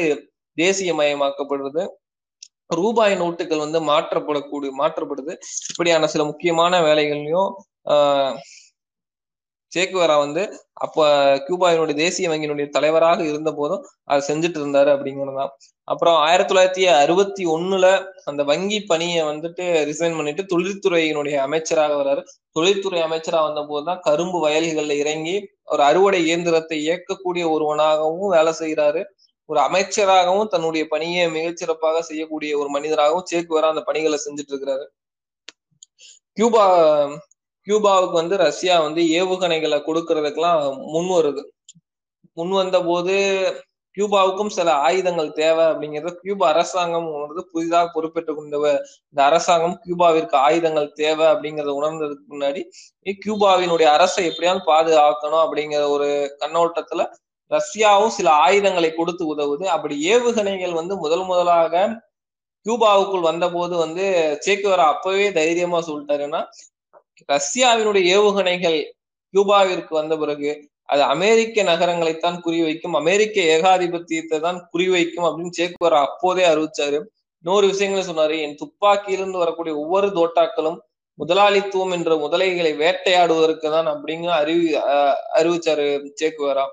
தேசியமயமாக்கப்படுறது ரூபாய் நோட்டுகள் வந்து மாற்றப்படக்கூடிய மாற்றப்படுது. இப்படியான சில முக்கியமான வேலைகள்லையும் ஆஹ் சேக்குவரா வந்து அப்ப கியூபாவினுடைய தேசிய வங்கியினுடைய தலைவராக இருந்த போதும் அதை செஞ்சுட்டு இருந்தாரு அப்படிங்கறதுதான். அப்புறம் ஆயிரத்தி தொள்ளாயிரத்தி அறுபத்தி ஒண்ணுல அந்த வங்கி பணியை வந்துட்டு ரிசைன் பண்ணிட்டு தொழில்துறையினுடைய அமைச்சராக வர்றாரு. தொழில்துறை அமைச்சரா வந்த போதுதான் கரும்பு வயல்கள்ல இறங்கி ஒரு அறுவடை இயந்திரத்தை இயக்கக்கூடிய ஒருவனாகவும் வேலை செய்யறாரு ஒரு அமைச்சராகவும் தன்னுடைய பணியை மிகச்சிறப்பாக செய்யக்கூடிய ஒரு மனிதராகவும் சேக்குவரா அந்த பணிகளை செஞ்சுட்டு இருக்கிறாரு. கியூபா கியூபாவுக்கு வந்து ரஷ்யா வந்து ஏவுகணைகளை கொடுக்கறதுக்கெல்லாம் முன் வருது. முன் வந்த போது கியூபாவுக்கும் சில ஆயுதங்கள் தேவை அப்படிங்கிறது கியூபா அரசாங்கம் உணர்ந்து புதிதாக பொறுப்பேற்றுக் கொண்ட இந்த அரசாங்கம் கியூபாவிற்கு ஆயுதங்கள் தேவை அப்படிங்கறத உணர்ந்ததுக்கு முன்னாடி கியூபாவினுடைய அரசை எப்படியாவது பாதுகாக்கணும் அப்படிங்கிற ஒரு கண்ணோட்டத்துல ரஷ்யாவும் சில ஆயுதங்களை கொடுத்து உதவுது. அப்படி ஏவுகணைகள் வந்து முதல் முதலாக கியூபாவுக்குள் வந்த போது வந்து சேக்குவரா அப்பவே தைரியமா சொல்லிட்டாருன்னா ரஷ்யாவினுடைய ஏவுகணைகள் கியூபாவிற்கு வந்த பிறகு அது அமெரிக்க நகரங்களைத்தான் குறிவைக்கும் அமெரிக்க ஏகாதிபத்தியத்தை தான் குறிவைக்கும் அப்படின்னு சேக்குவரா அப்போதே அறிவிச்சாரு. இன்னொரு விஷயங்களை சொன்னாரு என் துப்பாக்கியிலிருந்து வரக்கூடிய ஒவ்வொரு தோட்டாக்களும் முதலாளித்துவம் என்ற முதலைகளை வேட்டையாடுவதற்கு தான் அப்படிங்கிற அறிவி அறிவிச்சாரு சேக்குவரா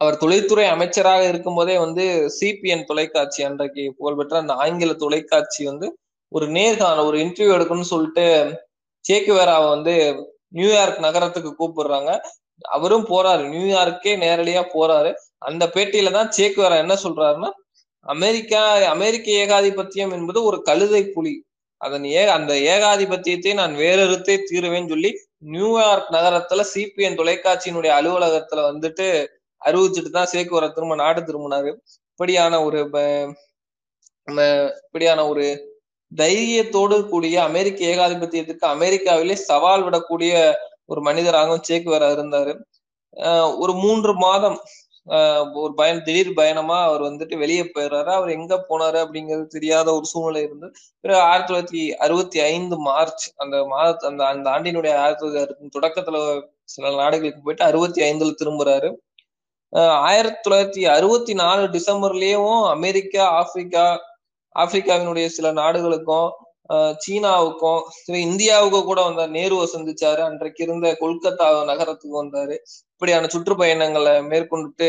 அவர் தொழில்துறை அமைச்சராக இருக்கும் போதே வந்து சிபிஎன் தொலைக்காட்சி அன்றைக்கு புகழ்பெற்ற அந்த ஆங்கில தொலைக்காட்சி வந்து ஒரு நேர்காண ஒரு இன்டர்வியூ எடுக்கணும்னு சொல்லிட்டு சேக்குவேராவை வந்து நியூயார்க் நகரத்துக்கு கூப்பிடுறாங்க. அவரும் போறாரு. நியூயார்க்கே நேரடியா போறாரு. அந்த பேட்டியில தான் சேக்குவேரா என்ன சொல்றாருன்னா அமெரிக்கா அமெரிக்க ஏகாதிபத்தியம் என்பது ஒரு கழுதை புலி. அதன் ஏ அந்த ஏகாதிபத்தியத்தை நான் வேறறுத்தே தீருவேன்னு சொல்லி நியூயார்க் நகரத்துல சிபிஎன் தொலைக்காட்சியினுடைய அலுவலகத்துல வந்துட்டு அறிவிச்சுட்டு தான் சேக்குவர திரும்ப நாடு திரும்பினாரு. இப்படியான ஒரு இப்படியான ஒரு தைரியத்தோடு கூடிய அமெரிக்க ஏகாதிபத்தியத்துக்கு அமெரிக்காவிலே சவால் விடக்கூடிய ஒரு மனிதராகவும் வேற இருந்தாரு. ஒரு மூன்று மாதம் ஒரு பயன் திடீர் பயணமா அவர் வந்துட்டு வெளியே போயிடுறாரு அவர் எங்க போனாரு அப்படிங்கிறது தெரியாத ஒரு சூழ்நிலை இருந்து பிறகு ஆயிரத்தி தொள்ளாயிரத்தி அறுபத்தி ஐந்து மார்ச் அந்த மாத அந்த அந்த ஆண்டினுடைய ஆயிரத்தி தொள்ளாயிரத்தி தொடக்கத்துல சில நாடுகளுக்கு போயிட்டு அறுபத்தி ஐந்துல திரும்புறாரு. ஆயிரத்தி தொள்ளாயிரத்தி அறுபத்தி நாலு டிசம்பர்லயும் அமெரிக்கா ஆப்பிரிக்கா ஆப்பிரிக்காவினுடைய சில நாடுகளுக்கும் சீனாவுக்கும் இந்தியாவுக்கும் கூட வந்தார் நேருவை சந்திச்சாரு. அன்றைக்கு இருந்த கொல்கத்தா நகரத்துக்கு வந்தாரு. இப்படியான சுற்றுப்பயணங்களை மேற்கொண்டுட்டு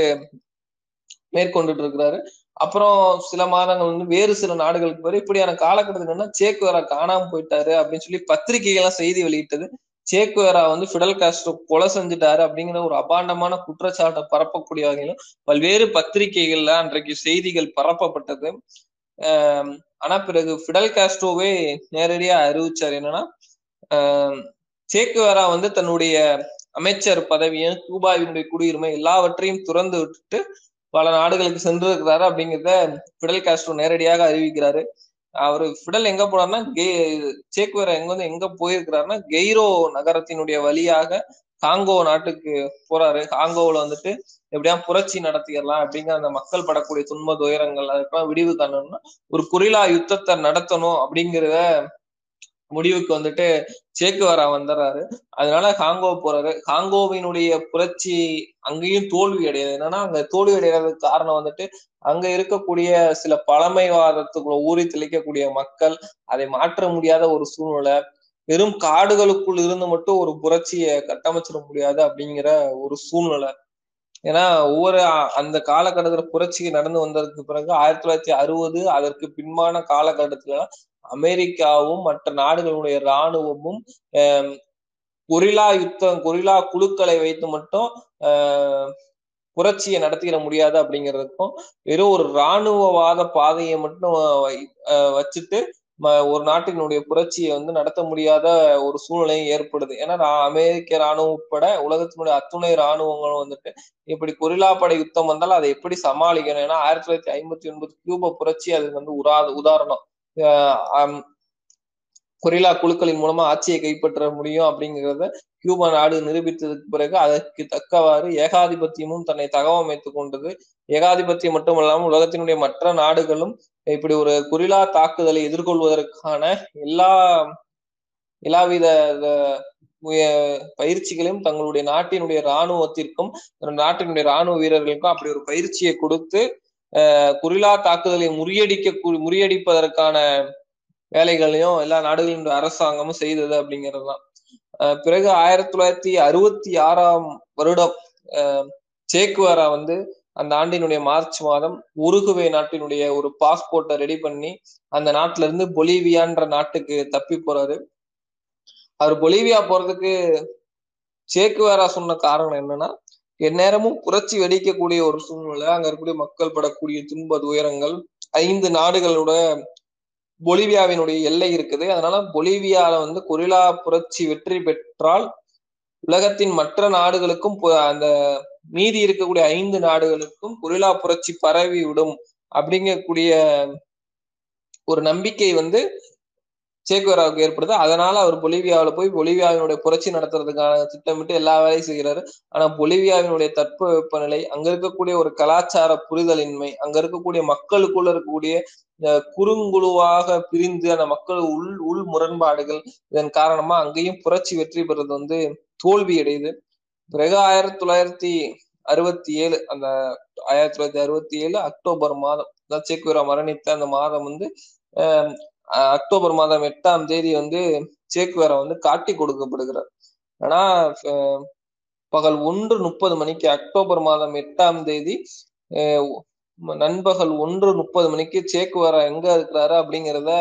மேற்கொண்டுட்டு இருக்கிறாரு. அப்புறம் சில மாதங்கள் வந்து வேறு சில நாடுகளுக்கு போய் இப்படியான காலகட்டத்தில் என்னன்னா சேக்குவேரா காணாம போயிட்டாரு அப்படின்னு சொல்லி பத்திரிகைகள்லாம் செய்தி வெளியிட்டது. சேக்குவேரா வந்து ஃபிடல் காஸ்ட்ரோ கொலை செஞ்சுட்டாரு அப்படிங்கிற ஒரு அபாண்டமான குற்றச்சாட்டை பரப்பக்கூடிய வகையிலும் பல்வேறு பத்திரிகைகள்ல அன்றைக்கு செய்திகள் பரப்பப்பட்டது. ஆனா பிறகு ஃபிடல் காஸ்ட்ரோவே நேரடியா அறிவிச்சார் என்னன்னா சேக்குவேரா வந்து தன்னுடைய அமைச்சர் பதவியும் கியூபாவினுடைய குடியுரிமை எல்லாவற்றையும் துறந்து விட்டுட்டு பல நாடுகளுக்கு சென்று இருக்கிறாரு அப்படிங்கிறத ஃபிடல் காஸ்ட்ரோ நேரடியாக அறிவிக்கிறாரு. அவரு ஃபிடல் எங்க போனார்னா கே சேக்குவேரா எங்க வந்து எங்க போயிருக்கிறாருன்னா கெய்ரோ நகரத்தினுடைய வழியாக காங்கோ நாட்டுக்கு போறாரு. காங்கோவில் வந்துட்டு எப்படியா புரட்சி நடத்திடலாம் அப்படிங்கிற அந்த மக்கள் படக்கூடிய துன்ப துயரங்கள் அதுக்கெல்லாம் விடிவு காணணும்னா ஒரு குரிலா யுத்தத்தை நடத்தணும் அப்படிங்கிறத முடிவுக்கு வந்துட்டு சேக்குவாரா வந்துடுறாரு. அதனால காங்கோ போறாரு. காங்கோவினுடைய புரட்சி அங்கேயும் தோல்வி அடையுது. என்னன்னா அங்க தோல்வி அடைகிறதுக்கு காரணம் வந்துட்டு அங்க இருக்கக்கூடிய சில பழமைவாதத்துக்குள்ள ஊறி தெளிக்கக்கூடிய மக்கள் அதை மாற்ற முடியாத ஒரு சூழ்நிலை வெறும் காடுகளுக்குள் இருந்து மட்டும் ஒரு புரட்சியை கட்டமைச்சிட முடியாது அப்படிங்கிற ஒரு சூழ்நிலை. ஏன்னா ஒவ்வொரு அந்த காலகட்டத்துல புரட்சி நடந்து வந்ததுக்கு பிறகு ஆயிரத்தி தொள்ளாயிரத்தி அறுபது அதற்கு பின்பான காலகட்டத்துல அமெரிக்காவும் மற்ற நாடுகளுடைய இராணுவமும் கொரிலா யுத்தம் கொரிலா குழுக்களை வைத்து மட்டும் புரட்சியை நடத்திட முடியாது அப்படிங்கிறதுக்கும் வெறும் ஒரு இராணுவவாத பாதையை மட்டும் வச்சுட்டு ஒரு நாட்டினுடைய புரட்சியை வந்து நடத்த முடியாத ஒரு சூழ்நிலையும் ஏற்படுது. ஏன்னா அமெரிக்க ராணுவம் உட்பட உலகத்தினுடைய அத்துணை ராணுவங்களும் வந்துட்டு இப்படி கொரில்லாப்படை யுத்தம் வந்தாலும் அதை எப்படி சமாளிக்கணும்? ஏன்னா ஆயிரத்தி தொள்ளாயிரத்தி ஐம்பத்தி ஒன்பது கியூப புரட்சி அது வந்து உரா உதாரணம். கொரில்லா குழுக்களின் மூலமா ஆட்சியை கைப்பற்ற முடியும் அப்படிங்கிறத கியூபா நாடு நிரூபித்ததுக்கு பிறகு அதற்கு தக்கவாறு ஏகாதிபத்தியமும் தன்னை தகவமைத்து கொண்டது. ஏகாதிபத்தியம் மட்டுமல்லாமல் உலகத்தினுடைய மற்ற நாடுகளும் இப்படி ஒரு குரிலா தாக்குதலை எதிர்கொள்வதற்கான எல்லா எல்லாவித பயிற்சிகளையும் தங்களுடைய நாட்டினுடைய இராணுவத்திற்கும் நாட்டினுடைய இராணுவ வீரர்களுக்கும் அப்படி ஒரு பயிற்சியை கொடுத்து குரிலா தாக்குதலை முறியடிக்க முறியடிப்பதற்கான வேலைகளையும் எல்லா நாடுகளின் அரசாங்கமும் செய்தது அப்படிங்கிறதுதான். பிறகு ஆயிரத்தி தொள்ளாயிரத்தி அறுபத்தி ஆறாம் வருடம் சேக்குவாரா வந்து அந்த ஆண்டினுடைய மார்ச் மாதம் உருகுவே நாட்டினுடைய ஒரு பாஸ்போர்ட்டை ரெடி பண்ணி அந்த நாட்டுல இருந்து பொலிவியான்ற நாட்டுக்கு தப்பி போறாரு. அவர் பொலிவியா போறதுக்கு சேக்குவேரா சொன்ன காரணம் என்னன்னா எந்நேரமும் புரட்சி வெடிக்கக்கூடிய ஒரு சூழ்நிலை அங்க இருக்கக்கூடிய மக்கள் படக்கூடிய துன்ப துயரங்கள் ஐந்து நாடுகளோட பொலிவியாவினுடைய எல்லை இருக்குது. அதனால பொலிவியால வந்து கொரிலா புரட்சி வெற்றி பெற்றால் உலகத்தின் மற்ற நாடுகளுக்கும் அந்த மீதி இருக்கக்கூடிய ஐந்து நாடுகளுக்கும் கொரிலா புரட்சி பரவி விடும் அப்படிங்கக்கூடிய ஒரு நம்பிக்கை வந்து சேகுவராவுக்கு ஏற்படுது. அதனால அவர் பொலிவியாவில் போய் பொலிவியாவினுடைய புரட்சி நடத்துறதுக்கான திட்டமிட்டு எல்லா வேலையும் செய்கிறாரு. ஆனா பொலிவியாவினுடைய தட்ப வெப்பநிலை அங்க இருக்கக்கூடிய ஒரு கலாச்சார புரிதலின்மை அங்க இருக்கக்கூடிய மக்களுக்குள்ள இருக்கக்கூடிய குறுங்குழுவாக பிரிந்து அந்த மக்கள் உள் உள் முரண்பாடுகள் இதன் காரணமா அங்கேயும் புரட்சி வெற்றி பெறுறது வந்து தோல்வி அடையுது பிறகு ஆயிரத்தி தொள்ளாயிரத்தி அறுபத்தி ஏழு அந்த ஆயிரத்தி தொள்ளாயிரத்தி அறுபத்தி ஏழு அக்டோபர் மாதம் சேக்குவேரா மரணித்த அந்த மாதம் வந்து அக்டோபர் மாதம் எட்டாம் தேதி வந்து சேக்குவேரா வந்து காட்டி கொடுக்கப்படுகிறார். ஆனா பகல் ஒன்று முப்பது மணிக்கு அக்டோபர் மாதம் எட்டாம் தேதி நண்பகல் ஒன்று முப்பது மணிக்கு சேக்குவேரா எங்க இருக்கிறாரு அப்படிங்கிறத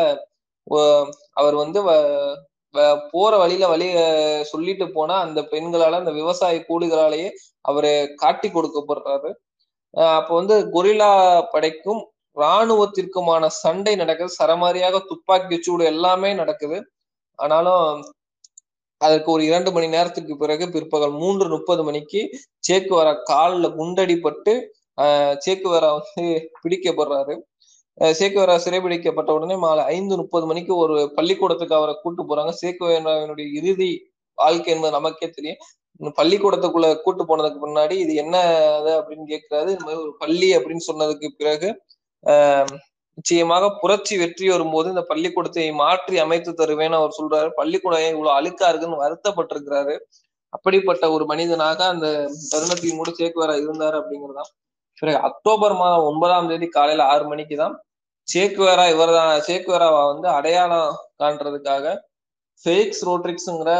அவர் வந்து போற வழியில வழி சொல்லிட்டு போனா அந்த பெண்களால அந்த விவசாய கூலிகளாலேயே அவரு காட்டி கொடுக்கப்படுறாரு. அப்ப வந்து கொரில்லா படைக்கும் இராணுவத்திற்குமான சண்டை நடக்குது. சரமாரியாக துப்பாக்கி சூடு எல்லாமே நடக்குது. ஆனாலும் அதற்கு ஒரு இரண்டு மணி நேரத்துக்கு பிறகு பிற்பகல் மூன்று முப்பது மணிக்கு சேக்குவரா காலில் குண்டடிப்பட்டு ஆஹ் சேக்குவரா வந்து பிடிக்கப்படுறாரு. சேக்குவேரா சிறைபிடிக்கப்பட்ட உடனே மாலை ஐந்து முப்பது மணிக்கு ஒரு பள்ளிக்கூடத்துக்கு அவரை கூட்டு போறாங்க. சேக்குவேராவினுடைய இறுதி வாழ்க்கை என்பது நமக்கே தெரியும். பள்ளிக்கூடத்துக்குள்ள கூட்டு போனதுக்கு முன்னாடி இது என்ன அப்படின்னு கேட்கிறாரு. இந்த மாதிரி ஒரு பள்ளி அப்படின்னு சொன்னதுக்கு பிறகு ஆஹ் நிச்சயமாக புரட்சி வெற்றி வரும்போது இந்த பள்ளிக்கூடத்தை மாற்றி அமைத்து தருவேன்னு அவர் சொல்றாரு. பள்ளிக்கூடம் இவ்வளவு அழுக்கா இருக்குன்னு வருத்தப்பட்டிருக்கிறாரு. அப்படிப்பட்ட ஒரு மனிதனாக அந்த தருணத்தையும் கூட சேக்குவேரா இருந்தாரு அப்படிங்கிறதான் பிறகு அக்டோபர் மாதம் ஒன்பதாம் தேதி காலையில ஆறு மணிக்கு தான் சேக்குவேரா இவர் தான் சேக்குவேராவா வந்து அடையாளம் காண்றதுக்காக ஃபெலிக்ஸ் ரோட்ரிக்ஸுங்கிற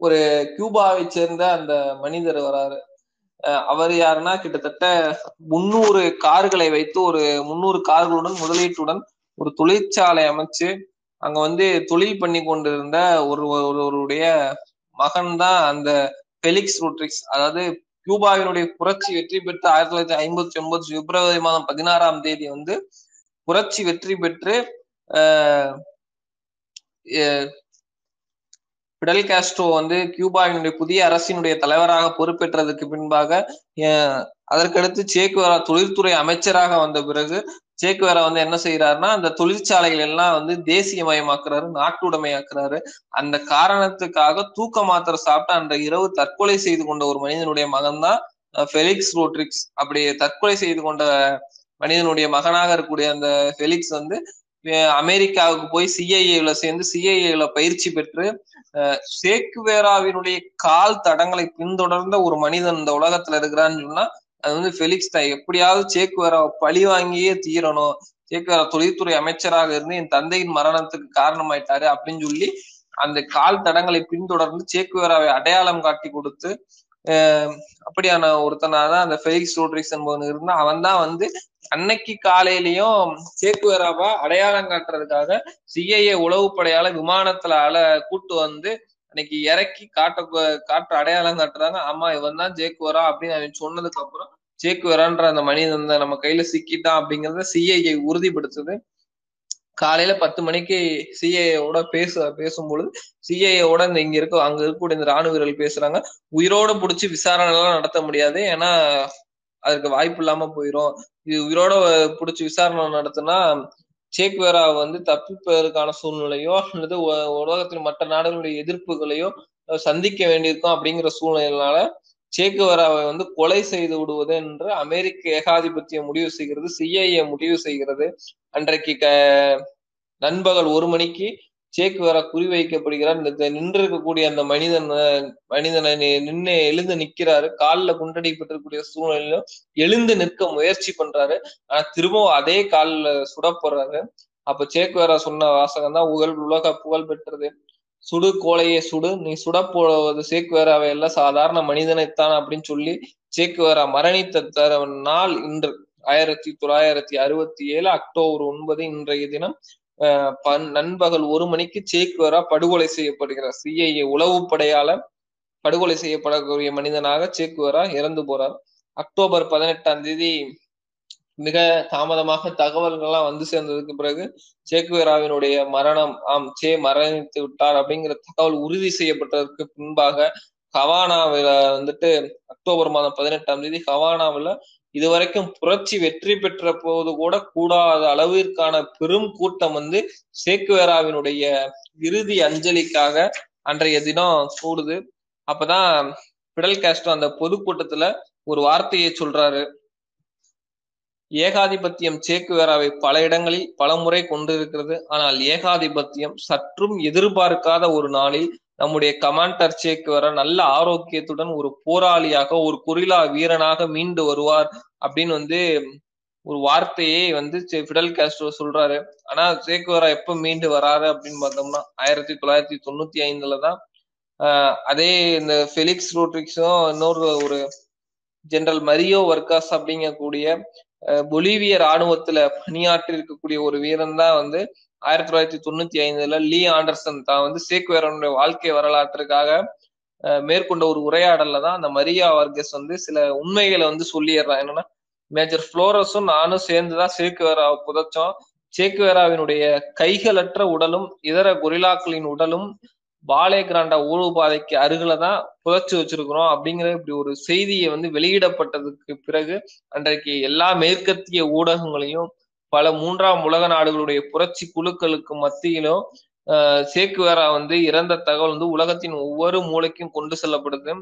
ஒரு கியூபாவை சேர்ந்த அந்த மனிதர் வராரு. அவர் யாருன்னா கிட்டத்தட்ட முன்னூறு கார்களை வைத்து ஒரு முன்னூறு கார்களுடன் முதலீட்டுடன் ஒரு தொழிற்சாலை அமைச்சு அங்க வந்து தொழில் பண்ணி கொண்டிருந்த ஒரு ஒருவருடைய மகன் தான் அந்த பெலிக்ஸ் ரோட்ரிக்ஸ். அதாவது கியூபாவினுடைய புரட்சி வெற்றி பெற்று ஆயிரத்தி தொள்ளாயிரத்தி ஐம்பத்தி ஒன்பது பிப்ரவரி மாதம் பதினாறாம் தேதி வந்து புரட்சி வெற்றி பெற்று பிடல் காஸ்ட்ரோ வந்து கியூபாவினுடைய புதிய அரசினுடைய தலைவராக பொறுப்பேற்றதுக்கு பின்பாக அதற்கடுத்து சேக்குவேரா தொழில்துறை அமைச்சராக வந்த பிறகு சேக்குவேரா வந்து என்ன செய்யறாருன்னா அந்த தொழிற்சாலைகள் எல்லாம் வந்து தேசியமயமாக்குறாரு நாட்டுடைமையாக்குறாரு. அந்த காரணத்துக்காக தூக்க மாத்திரை சாப்பிட்டு அந்த இரவு தற்கொலை செய்து கொண்ட ஒரு மனிதனுடைய மகன்தான் ஃபெலிக்ஸ் ரோட்ரிக்ஸ் அப்படி தற்கொலை செய்து கொண்ட மனிதனுடைய மகனாக இருக்கக்கூடிய அந்த ஃபெலிக்ஸ் வந்து அமெரிக்காவுக்கு போய் சிஐஏல சேர்ந்து சிஐஏல பயிற்சி பெற்று சேக்குவேராவினுடைய கால் தடங்களை பின்தொடர்ந்த ஒரு மனிதன் இந்த உலகத்துல இருக்கிறான்னு சொன்னா அது வந்து ஃபெலிக்ஸ் தான். எப்படியாவது சேக்குவேராவை பழி வாங்கியே தீரணும். சேக்குவேரா தொழில்துறை அமைச்சராக இருந்து என் தந்தையின் மரணத்துக்கு காரணமாயிட்டாரு அப்படின்னு சொல்லி அந்த கால் தடங்களை பின்தொடர்ந்து சேக்குவேராவை அடையாளம் காட்டி கொடுத்து அப்படியான ஒருத்தனாதான் அந்த ஃபெலிக்ஸ் ரோட்ரிக்ஸ் என்பவன் இருந்தா அவன் தான் வந்து அன்னைக்கு காலையிலயும் சேக்குவேராவா அடையாளம் காட்டுறதுக்காக சிஐஏ உளவுப்படையால விமானத்துல அல கூட்டு வந்து அன்னைக்கு இறக்கி காட்ட காட்டுற அடையாளம் காட்டுறாங்க. ஆமா இவன் தான் ஜேக்குவரா அப்படின்னு அவன் சொன்னதுக்கு அப்புறம் ஜேக்குவரான்ற அந்த மனிதன் நம்ம கையில சிக்கிட்டான் அப்படிங்கறத சிஐஏ உறுதிப்படுத்துது. காலையில பத்து மணிக்கு சிஏஓட பேச பேசும்பொழுது சிஏஓட இந்த இங்க இருக்க அங்க இருக்கக்கூடிய இந்த ராணுவ வீரர்கள் பேசுறாங்க. உயிரோட புடிச்சு விசாரணை எல்லாம் நடத்த முடியாது. ஏன்னா அதுக்கு வாய்ப்பு இல்லாம போயிரும். இது உயிரோட பிடிச்சி விசாரணை நடத்தினா சேக்வேரா வந்து தப்பிப்பதற்கான சூழ்நிலையோ அல்லது உலகத்தின் மற்ற நாடுகளுடைய எதிர்ப்புகளையோ சந்திக்க வேண்டியிருக்கும் அப்படிங்கிற சூழ்நிலையினால சேக்குவராவை வந்து கொலை செய்து விடுவது என்று அமெரிக்க ஏகாதிபத்தியம் முடிவு செய்கிறது சிஐஏ முடிவு செய்கிறது. அன்றைக்கு க நண்பகல் ஒரு மணிக்கு சேக்குவரா குறிவைக்கப்படுகிறார் இந்த நின்று இருக்கக்கூடிய அந்த மனிதன் மனிதனை நின்று எழுந்து நிக்கிறாரு. காலில் குண்டடிப்பட்டிருக்கக்கூடிய சூழ்நிலையிலும் எழுந்து நிற்க முயற்சி பண்றாரு. ஆனா திரும்பவும் அதே காலில் சுடப்படுறாரு. அப்ப சேக்குவேரா சொன்ன வாசகம் தான் உகழ் உலக புகழ் பெற்றது. சுடு கோலையே சுடு. நீ சுட போவது சேக்குவேராவை எல்லாம் சாதாரண மனிதனைத்தான் அப்படின்னு சொல்லி சேக்குவேரா மரணித்த தர நாள் இன்று. ஆயிரத்தி தொள்ளாயிரத்தி அறுபத்தி ஏழு அக்டோபர் ஒன்பது இன்றைய தினம் நண்பகல் ஒரு மணிக்கு சேக்குவேரா படுகொலை செய்யப்படுகிறார். சிஐஏ உளவுப்படையால படுகொலை செய்யப்படக்கூடிய மனிதனாக சேக்குவேரா இறந்து போறார். அக்டோபர் பதினெட்டாம் தேதி மிக தாமதமாக தகவல்கள்லாம் வந்து சேர்ந்ததுக்கு பிறகு சேக்குவேராவினுடைய மரணம் ஆம் சே மரணித்து விட்டார் அப்படிங்கிற தகவல் உறுதி செய்யப்பட்டதற்கு பின்பாக ஹவானாவில வந்துட்டு அக்டோபர் மாதம் பதினெட்டாம் தேதி ஹவானாவில் இதுவரைக்கும் புரட்சி வெற்றி பெற்ற போது கூட கூடாத அளவிற்கான பெரும் கூட்டம் வந்து சேக்குவேராவினுடைய இறுதி அஞ்சலிக்காக அன்றைய தினம் கூடுது. அப்பதான் பிடல் காஸ்ட்ரோ அந்த பொதுக்கூட்டத்துல ஒரு வார்த்தையை சொல்றாரு. ஏகாதிபத்தியம் சேக்குவேராவை பல இடங்களில் பல முறை கொண்டிருக்கிறது. ஆனால் ஏகாதிபத்தியம் சற்றும் எதிர்பார்க்காத ஒரு நாளில் நம்முடைய கமாண்டர் சேக்கு வர நல்ல ஆரோக்கியத்துடன் ஒரு போராளியாக ஒரு குரிலா வீரனாக மீண்டு வருவார் அப்படின்னு வந்து ஒரு வார்த்தையே வந்து ஃபிடல் காஸ்ட்ரோ சொல்றாரு. ஆனா சேக்குவரா எப்ப மீண்டு வராரு அப்படின்னு பார்த்தோம்னா ஆயிரத்தி தொள்ளாயிரத்தி தொண்ணூத்தி ஐந்துல தான். ஆஹ் அதே இந்த ஃபெலிக்ஸ் ரோட்ரிக்ஸும் இன்னொரு ஒரு ஜெனரல் மரியோ வர்க்காஸ் அப்படிங்கக்கூடிய பொலிவிய ராணுவத்துல பணியாற்றி இருக்கக்கூடிய ஒரு வீரன் தான் வந்து ஆயிரத்தி தொள்ளாயிரத்தி தொண்ணூத்தி ஐந்துல லீ ஆண்டர்சன் தான் வந்து சேக்குவேரனுடைய வாழ்க்கை வரலாற்றுக்காக மேற்கொண்ட ஒரு உரையாடல்ல தான் அந்த மரியா வர்கஸ் வந்து சில உண்மைகளை வந்து சொல்லிடுறான். என்னன்னா மேஜர் புளோரஸும் நானும் சேர்ந்துதான் சேக்குவேராவை புதைச்சோம். சேக்குவேராவினுடைய கைகளற்ற உடலும் இதர கொரிலாக்களின் உடலும் பாலே கிராண்டா ஊழு பாதைக்கு அருகில தான் புதைச்சு வச்சிருக்கிறோம் அப்படிங்கிற இப்படி ஒரு செய்தியை வந்து வெளியிடப்பட்டதுக்கு பிறகு அன்றைக்கு எல்லா மேற்கத்திய ஊடகங்களையும் பல மூன்றாம் உலக நாடுகளுடைய புரட்சி குழுக்களுக்கு மத்தியிலும் சேக்குவேரா வந்து இறந்த தகவல் வந்து உலகத்தின் ஒவ்வொரு மூளைக்கும் கொண்டு செல்லப்படுது.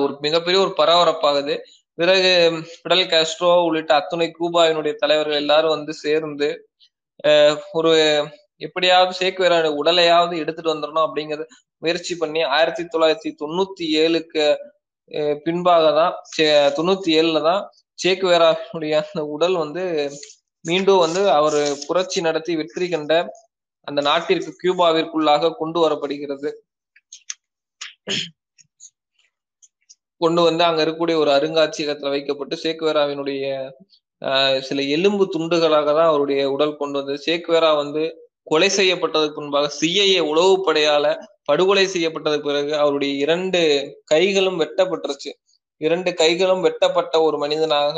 ஒரு மிகப்பெரிய ஒரு பரபரப்பாகுது. பிறகு பிடல் காஸ்ட்ரோ உள்ளிட்ட அத்துணை கூபாவினுடைய தலைவர்கள் எல்லாரும் வந்து சேர்ந்து ஒரு எப்படியாவது சேக்குவேரா உடலையாவது எடுத்துட்டு வந்துடணும் அப்படிங்கறது முயற்சி பண்ணி ஆயிரத்தி தொள்ளாயிரத்தி தொண்ணூத்தி ஏழுக்கு பின்பாக தான் தொண்ணூத்தி ஏழுல தான் சேக்குவேராவுடைய அந்த உடல் வந்து மீண்டும் வந்து அவர் புரட்சி நடத்தி வெற்றி கண்ட அந்த நாட்டிற்கு கியூபாவிற்குள்ளாக கொண்டு வரப்படுகிறது. கொண்டு வந்து அங்க இருக்கக்கூடிய ஒரு அருங்காட்சியகத்துல வைக்கப்பட்டு சேக்குவேராவினுடைய சில எலும்பு துண்டுகளாக தான் அவருடைய உடல் கொண்டு வந்தது. சேக்குவேரா வந்து கொலை செய்யப்பட்டதுக்கு முன்பாக சிஐஏ உளவுப்படையால படுகொலை செய்யப்பட்டதுக்கு பிறகு அவருடைய இரண்டு கைகளும் வெட்டப்பட்டுருச்சு. இரண்டு கைகளும் வெட்டப்பட்ட ஒரு மனிதனாக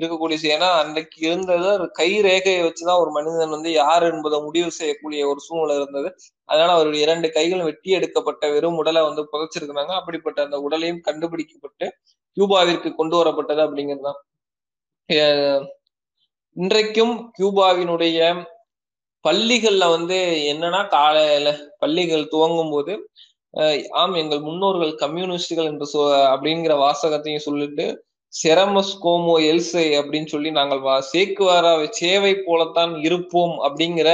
இருக்கக்கூடிய ஏன்னா அன்றைக்கு இருந்தது. ஒரு கை ரேகையை வச்சுதான் ஒரு மனிதன் வந்து யார் என்பதை முடிவு செய்யக்கூடிய ஒரு சூழ்நிலை இருந்தது. அதனால அவருடைய இரண்டு கைகளும் வெட்டி எடுக்கப்பட்ட வெறும் உடலை வந்து புதைச்சிருக்கிறாங்க. அப்படிப்பட்ட அந்த உடலையும் கண்டுபிடிக்கப்பட்டு கியூபாவிற்கு கொண்டு வரப்பட்டது அப்படிங்கிறதுதான் இன்றைக்கும் கியூபாவினுடைய பள்ளிகள்ல வந்து என்னன்னா காலையில பள்ளிகள் துவங்கும் போது ஆம் எங்கள் முன்னோர்கள் கம்யூனிஸ்டுகள் என்று சொ அப்படிங்கிற வாசகத்தையும் சொல்லிட்டு செரமஸ் கோமோ எல்சை அப்படின்னு சொல்லி நாங்கள் வா சேக்குவாரா சேவை போலத்தான் இருப்போம் அப்படிங்கிற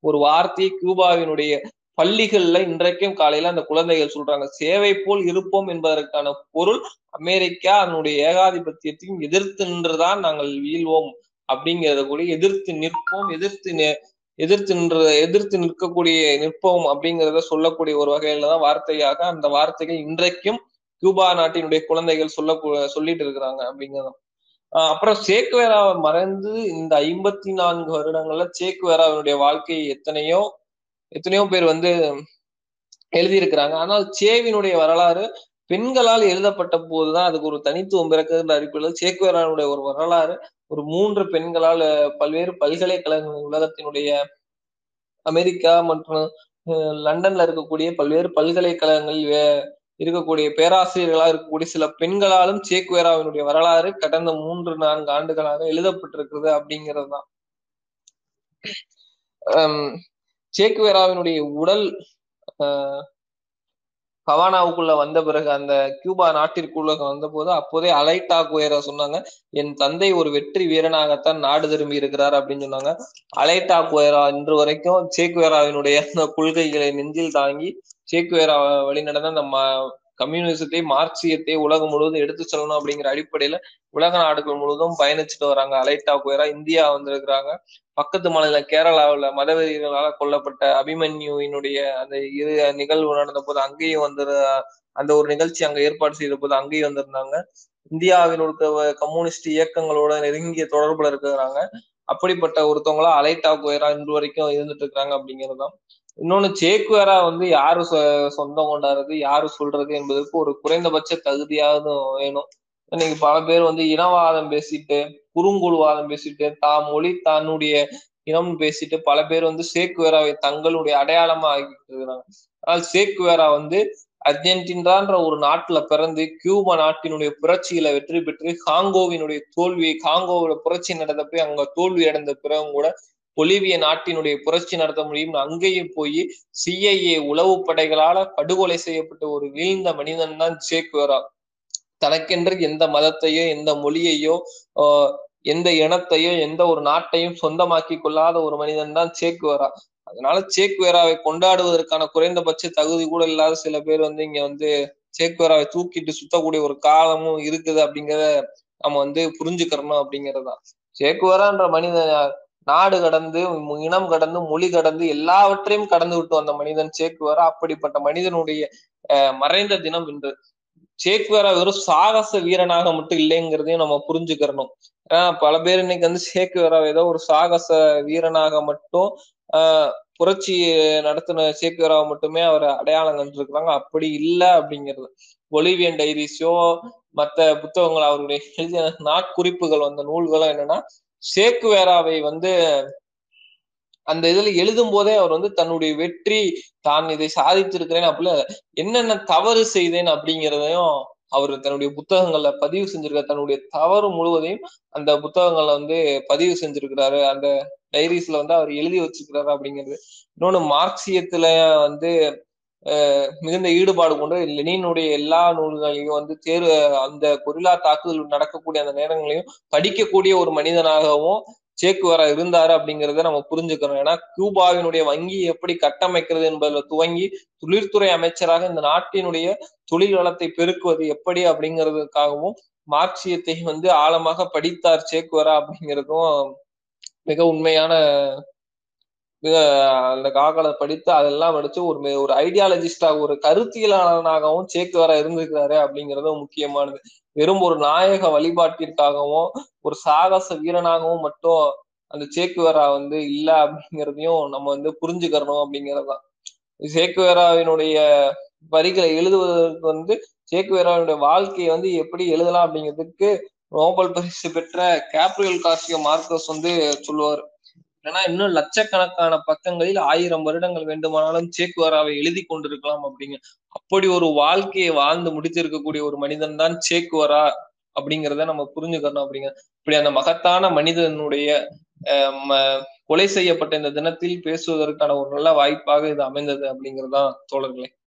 ஒரு வார்த்தையை கியூபாவினுடைய பள்ளிகள்ல இன்றைக்கும் காலையில அந்த குழந்தைகள் சொல்றாங்க. சேவை போல் இருப்போம் என்பதற்கான பொருள் அமெரிக்கா அதனுடைய ஏகாதிபத்தியத்தையும் எதிர்த்து நின்றுதான் நாங்கள் வீழ்வோம் அப்படிங்கிறத கூட எதிர்த்து நிற்போம் எதிர்த்து எதிர்த்து நின்று எதிர்த்து நிற்கக்கூடிய நிற்போம் அப்படிங்கிறத சொல்லக்கூடிய ஒரு வகையில தான் வார்த்தையாக அந்த வார்த்தைகள் இன்றைக்கும் கியூபா நாட்டினுடைய குழந்தைகள் சொல்ல சொல்லிட்டு இருக்கிறாங்க அப்படிங்கிறதும் அப்புறம் சேக்குவேராவை மறைந்து இந்த ஐம்பத்தி நான்கு வருடங்கள்ல சேக்குவேராவினுடைய வாழ்க்கையை எத்தனையோ எத்தனையோ பேர் வந்து எழுதியிருக்கிறாங்க. ஆனால் சேவினுடைய வரலாறு பெண்களால் எழுதப்பட்ட போதுதான் அதுக்கு ஒரு தனித்துவம் பிறக்குன்ற அடிப்படையில் சேக்குவேரானுடைய ஒரு வரலாறு ஒரு மூன்று பெண்களால் பல்வேறு பல்கலைக்கழகங்கள் உலகத்தினுடைய அமெரிக்கா மற்றும் லண்டன்ல இருக்கக்கூடிய பல்வேறு பல்கலைக்கழகங்கள் இருக்கக்கூடிய பேராசிரியர்களா இருக்கக்கூடிய சில பெண்களாலும் சேக்குவேராவினுடைய வரலாறு கடந்த மூன்று நான்கு ஆண்டுகளாக எழுதப்பட்டிருக்கிறது அப்படிங்கிறது தான். சேக்குவேராவினுடைய உடல் ஹவானாவுக்குள்ள வந்த பிறகு அந்த கியூபா நாட்டிற்குள்ள வந்த போது அப்போதே அலைட்டா குயரா சொன்னாங்க என் தந்தை ஒரு வெற்றி வீரனாகத்தான் நாடு திரும்பி இருக்கிறார் அப்படின்னு சொன்னாங்க. அலைட்டா குயரா இன்று வரைக்கும் சேக்குவேராவினுடைய அந்த கொள்கைகளை நெஞ்சில் தாங்கி சேக்குவேரா வழிநடந்த அந்த கம்யூனிசத்தை மார்க்சியத்தை உலகம் முழுவதும் எடுத்து செல்லணும் அப்படிங்கிற அடிப்படையில உலக நாடுகள் முழுவதும் பயணிச்சுட்டு வராங்க. அலைட்டா குயரா இந்தியா வந்திருக்கிறாங்க. பக்கத்து மாநில கேரளாவில் மதவெறிகளால் கொல்லப்பட்ட அபிமன்யுவினுடைய அந்த இரு நிகழ்வு நடந்த போது அங்கேயும் வந்து அந்த ஒரு நிகழ்ச்சி அங்க ஏற்பாடு செய்த போது அங்கேயும் வந்திருந்தாங்க. இந்தியாவினுடைய கம்யூனிஸ்ட் இயக்கங்களோட நெருங்கிய தொடர்புல இருக்கிறாங்க. அப்படிப்பட்ட ஒருத்தவங்களா அலைட்டா குயரா இன்று வரைக்கும் இருந்துட்டு இருக்கிறாங்க அப்படிங்கிறதுதான். இன்னொன்னு சேக்குவேரா வந்து யாரு சொந்தம் கொண்டாடுறது யாரு சொல்றது என்பதற்கு ஒரு குறைந்தபட்ச தகுதியாவது வேணும். இன்னைக்கு பல பேர் வந்து இனவாதம் பேசிட்டு குறுங்குழுவாதம் பேசிட்டு தான் மொழி தன்னுடைய இனம் பேசிட்டு பல பேர் வந்து சேக்குவேராவை தங்களுடைய அடையாளமா ஆகிட்டு இருக்கிறாங்க. ஆனால் சேக்குவேரா வந்து அர்ஜென்டினான்ற ஒரு நாட்டுல பிறந்து கியூபா நாட்டினுடைய புரட்சியில வெற்றி பெற்று காங்கோவினுடைய தோல்வி காங்கோவோட புரட்சி நடந்த போய் அங்க தோல்வி அடைந்த பிறகும் கூட பொலிவிய நாட்டினுடைய புரட்சி நடத்த முடியும் அங்கேயும் போய் சிஐஏ உளவு படைகளால படுகொலை செய்யப்பட்ட ஒரு வீழ்ந்த மனிதன் தான் சேக்குவேரா தனக்கென்று எந்த மதத்தையோ எந்த மொழியையோ எந்த இனத்தையோ எந்த ஒரு நாட்டையும் சொந்தமாக்கி கொள்ளாத ஒரு மனிதன் தான் சேக்குவேரா அதனால சேக்குவேராவை கொண்டாடுவதற்கான குறைந்தபட்ச தகுதி கூட இல்லாத சில பேர் வந்து இங்க வந்து சேக்குவேராவை தூக்கிட்டு சுத்தக்கூடிய ஒரு காலமும் இருக்குது அப்படிங்கிறத நம்ம வந்து புரிஞ்சுக்கிறணும் அப்படிங்கறதுதான். சேக்குவேரான்ற மனிதன் நாடு கடந்து இனம் கடந்து மொழி கடந்து எல்லாவற்றையும் கடந்து விட்டு வந்த மனிதன் சேக்குவேரா? அப்படிப்பட்ட மனிதனுடைய மறைந்த தினம் இன்று. சேக்குவேரா வெறும் சாகச வீரனாக மட்டும் இல்லைங்கிறதையும் நம்ம புரிஞ்சுக்கிறணும். ஏன்னா பல பேர் இன்னைக்கு வந்து சேக்குவேரா ஏதோ ஒரு சாகச வீரனாக மட்டும் ஆஹ் புரட்சி நடத்தின சேக்குவேராவை மட்டுமே அவர் அடையாளம் கண்டிருக்கிறாங்க. அப்படி இல்லை அப்படிங்கிறது. ஒலிவியன் டைரிஸோ மற்ற புத்தகங்கள் அவருடைய எழுதிய நாட்குறிப்புகள் வந்த நூல்களும் என்னன்னா சேக்குவேராவை வந்து அந்த இதுல எழுதும் போதே அவர் வந்து தன்னுடைய வெற்றி தான் இதை சாதித்திருக்கிறேன் அப்படில என்னென்ன தவறு செய்தேன் அப்படிங்கிறதையும் அவர் தன்னுடைய புத்தகங்கள்ல பதிவு செஞ்சிருக்க தன்னுடைய தவறு முழுவதையும் அந்த புத்தகங்கள்ல வந்து பதிவு செஞ்சிருக்கிறாரு. அந்த டைரிஸ்ல வந்து அவர் எழுதி வச்சிருக்கிறாரு அப்படிங்கிறது. இன்னொன்னு மார்க்சியத்துல வந்து மிகுந்த ஈடுபாடு கொண்டு லெனினுடைய எல்லா நூல்களையும் வந்து தேர்வு அந்த கொரில்லா தாக்குதல் நடக்கக்கூடிய அந்த நேரங்களையும் படிக்கக்கூடிய ஒரு மனிதனாகவும் சேக்குவரா இருந்தாரு அப்படிங்கிறத நம்ம புரிஞ்சுக்கிறோம் ஏன்னா கியூபாவினுடைய வங்கி எப்படி கட்டமைக்கிறது என்பதில் துவங்கி தொழில்துறை அமைச்சராக இந்த நாட்டினுடைய தொழில் வளத்தை பெருக்குவது எப்படி அப்படிங்கிறதுக்காகவும் மார்க்சியத்தை வந்து ஆழமாக படித்தார் சேக்குவரா அப்படிங்கிறதும் மிக உண்மையான அந்த காகலை படித்து அதெல்லாம் படிச்சு ஒரு ஒரு ஐடியாலஜிஸ்டா ஒரு கருத்தியலாளனாகவும் சேக்குவரா இருந்திருக்கிறாரு அப்படிங்கிறதும் முக்கியமானது. வெறும் ஒரு நாயக வழிபாட்டிற்காகவும் ஒரு சாகச வீரனாகவும் மட்டும் அந்த சேக்குவேரா வந்து இல்ல அப்படிங்கிறதையும் நம்ம வந்து புரிஞ்சுக்கிறணும் அப்படிங்கிறதுதான் சேக்குவேராவினுடைய வரிகளை எழுதுவதற்கு வந்து சேக்குவேராவினுடைய வாழ்க்கையை வந்து எப்படி எழுதலாம் அப்படிங்கிறதுக்கு நோபல் பரிசு பெற்ற கேப்ரியல் கார்சியோ மார்க்கஸ் வந்து சொல்லுவார். ஏன்னா இன்னும் லட்சக்கணக்கான பக்கங்களில் ஆயிரம் வருடங்கள் வேண்டுமானாலும் சேக்குவாராவை எழுதி கொண்டிருக்கலாம் அப்படிங்க. அப்படி ஒரு வாழ்க்கையை வாழ்ந்து முடித்திருக்கக்கூடிய ஒரு மனிதன் தான் சேக்குவரா அப்படிங்கிறத நம்ம புரிஞ்சுக்கணும் அப்படிங்க. இப்படி அந்த மகத்தான மனிதனுடைய கொலை செய்யப்பட்ட இந்த தினத்தில் பேசுவதற்கான ஒரு நல்ல வாய்ப்பாக இது அமைந்தது அப்படிங்கிறதுதான் தோழர்களே.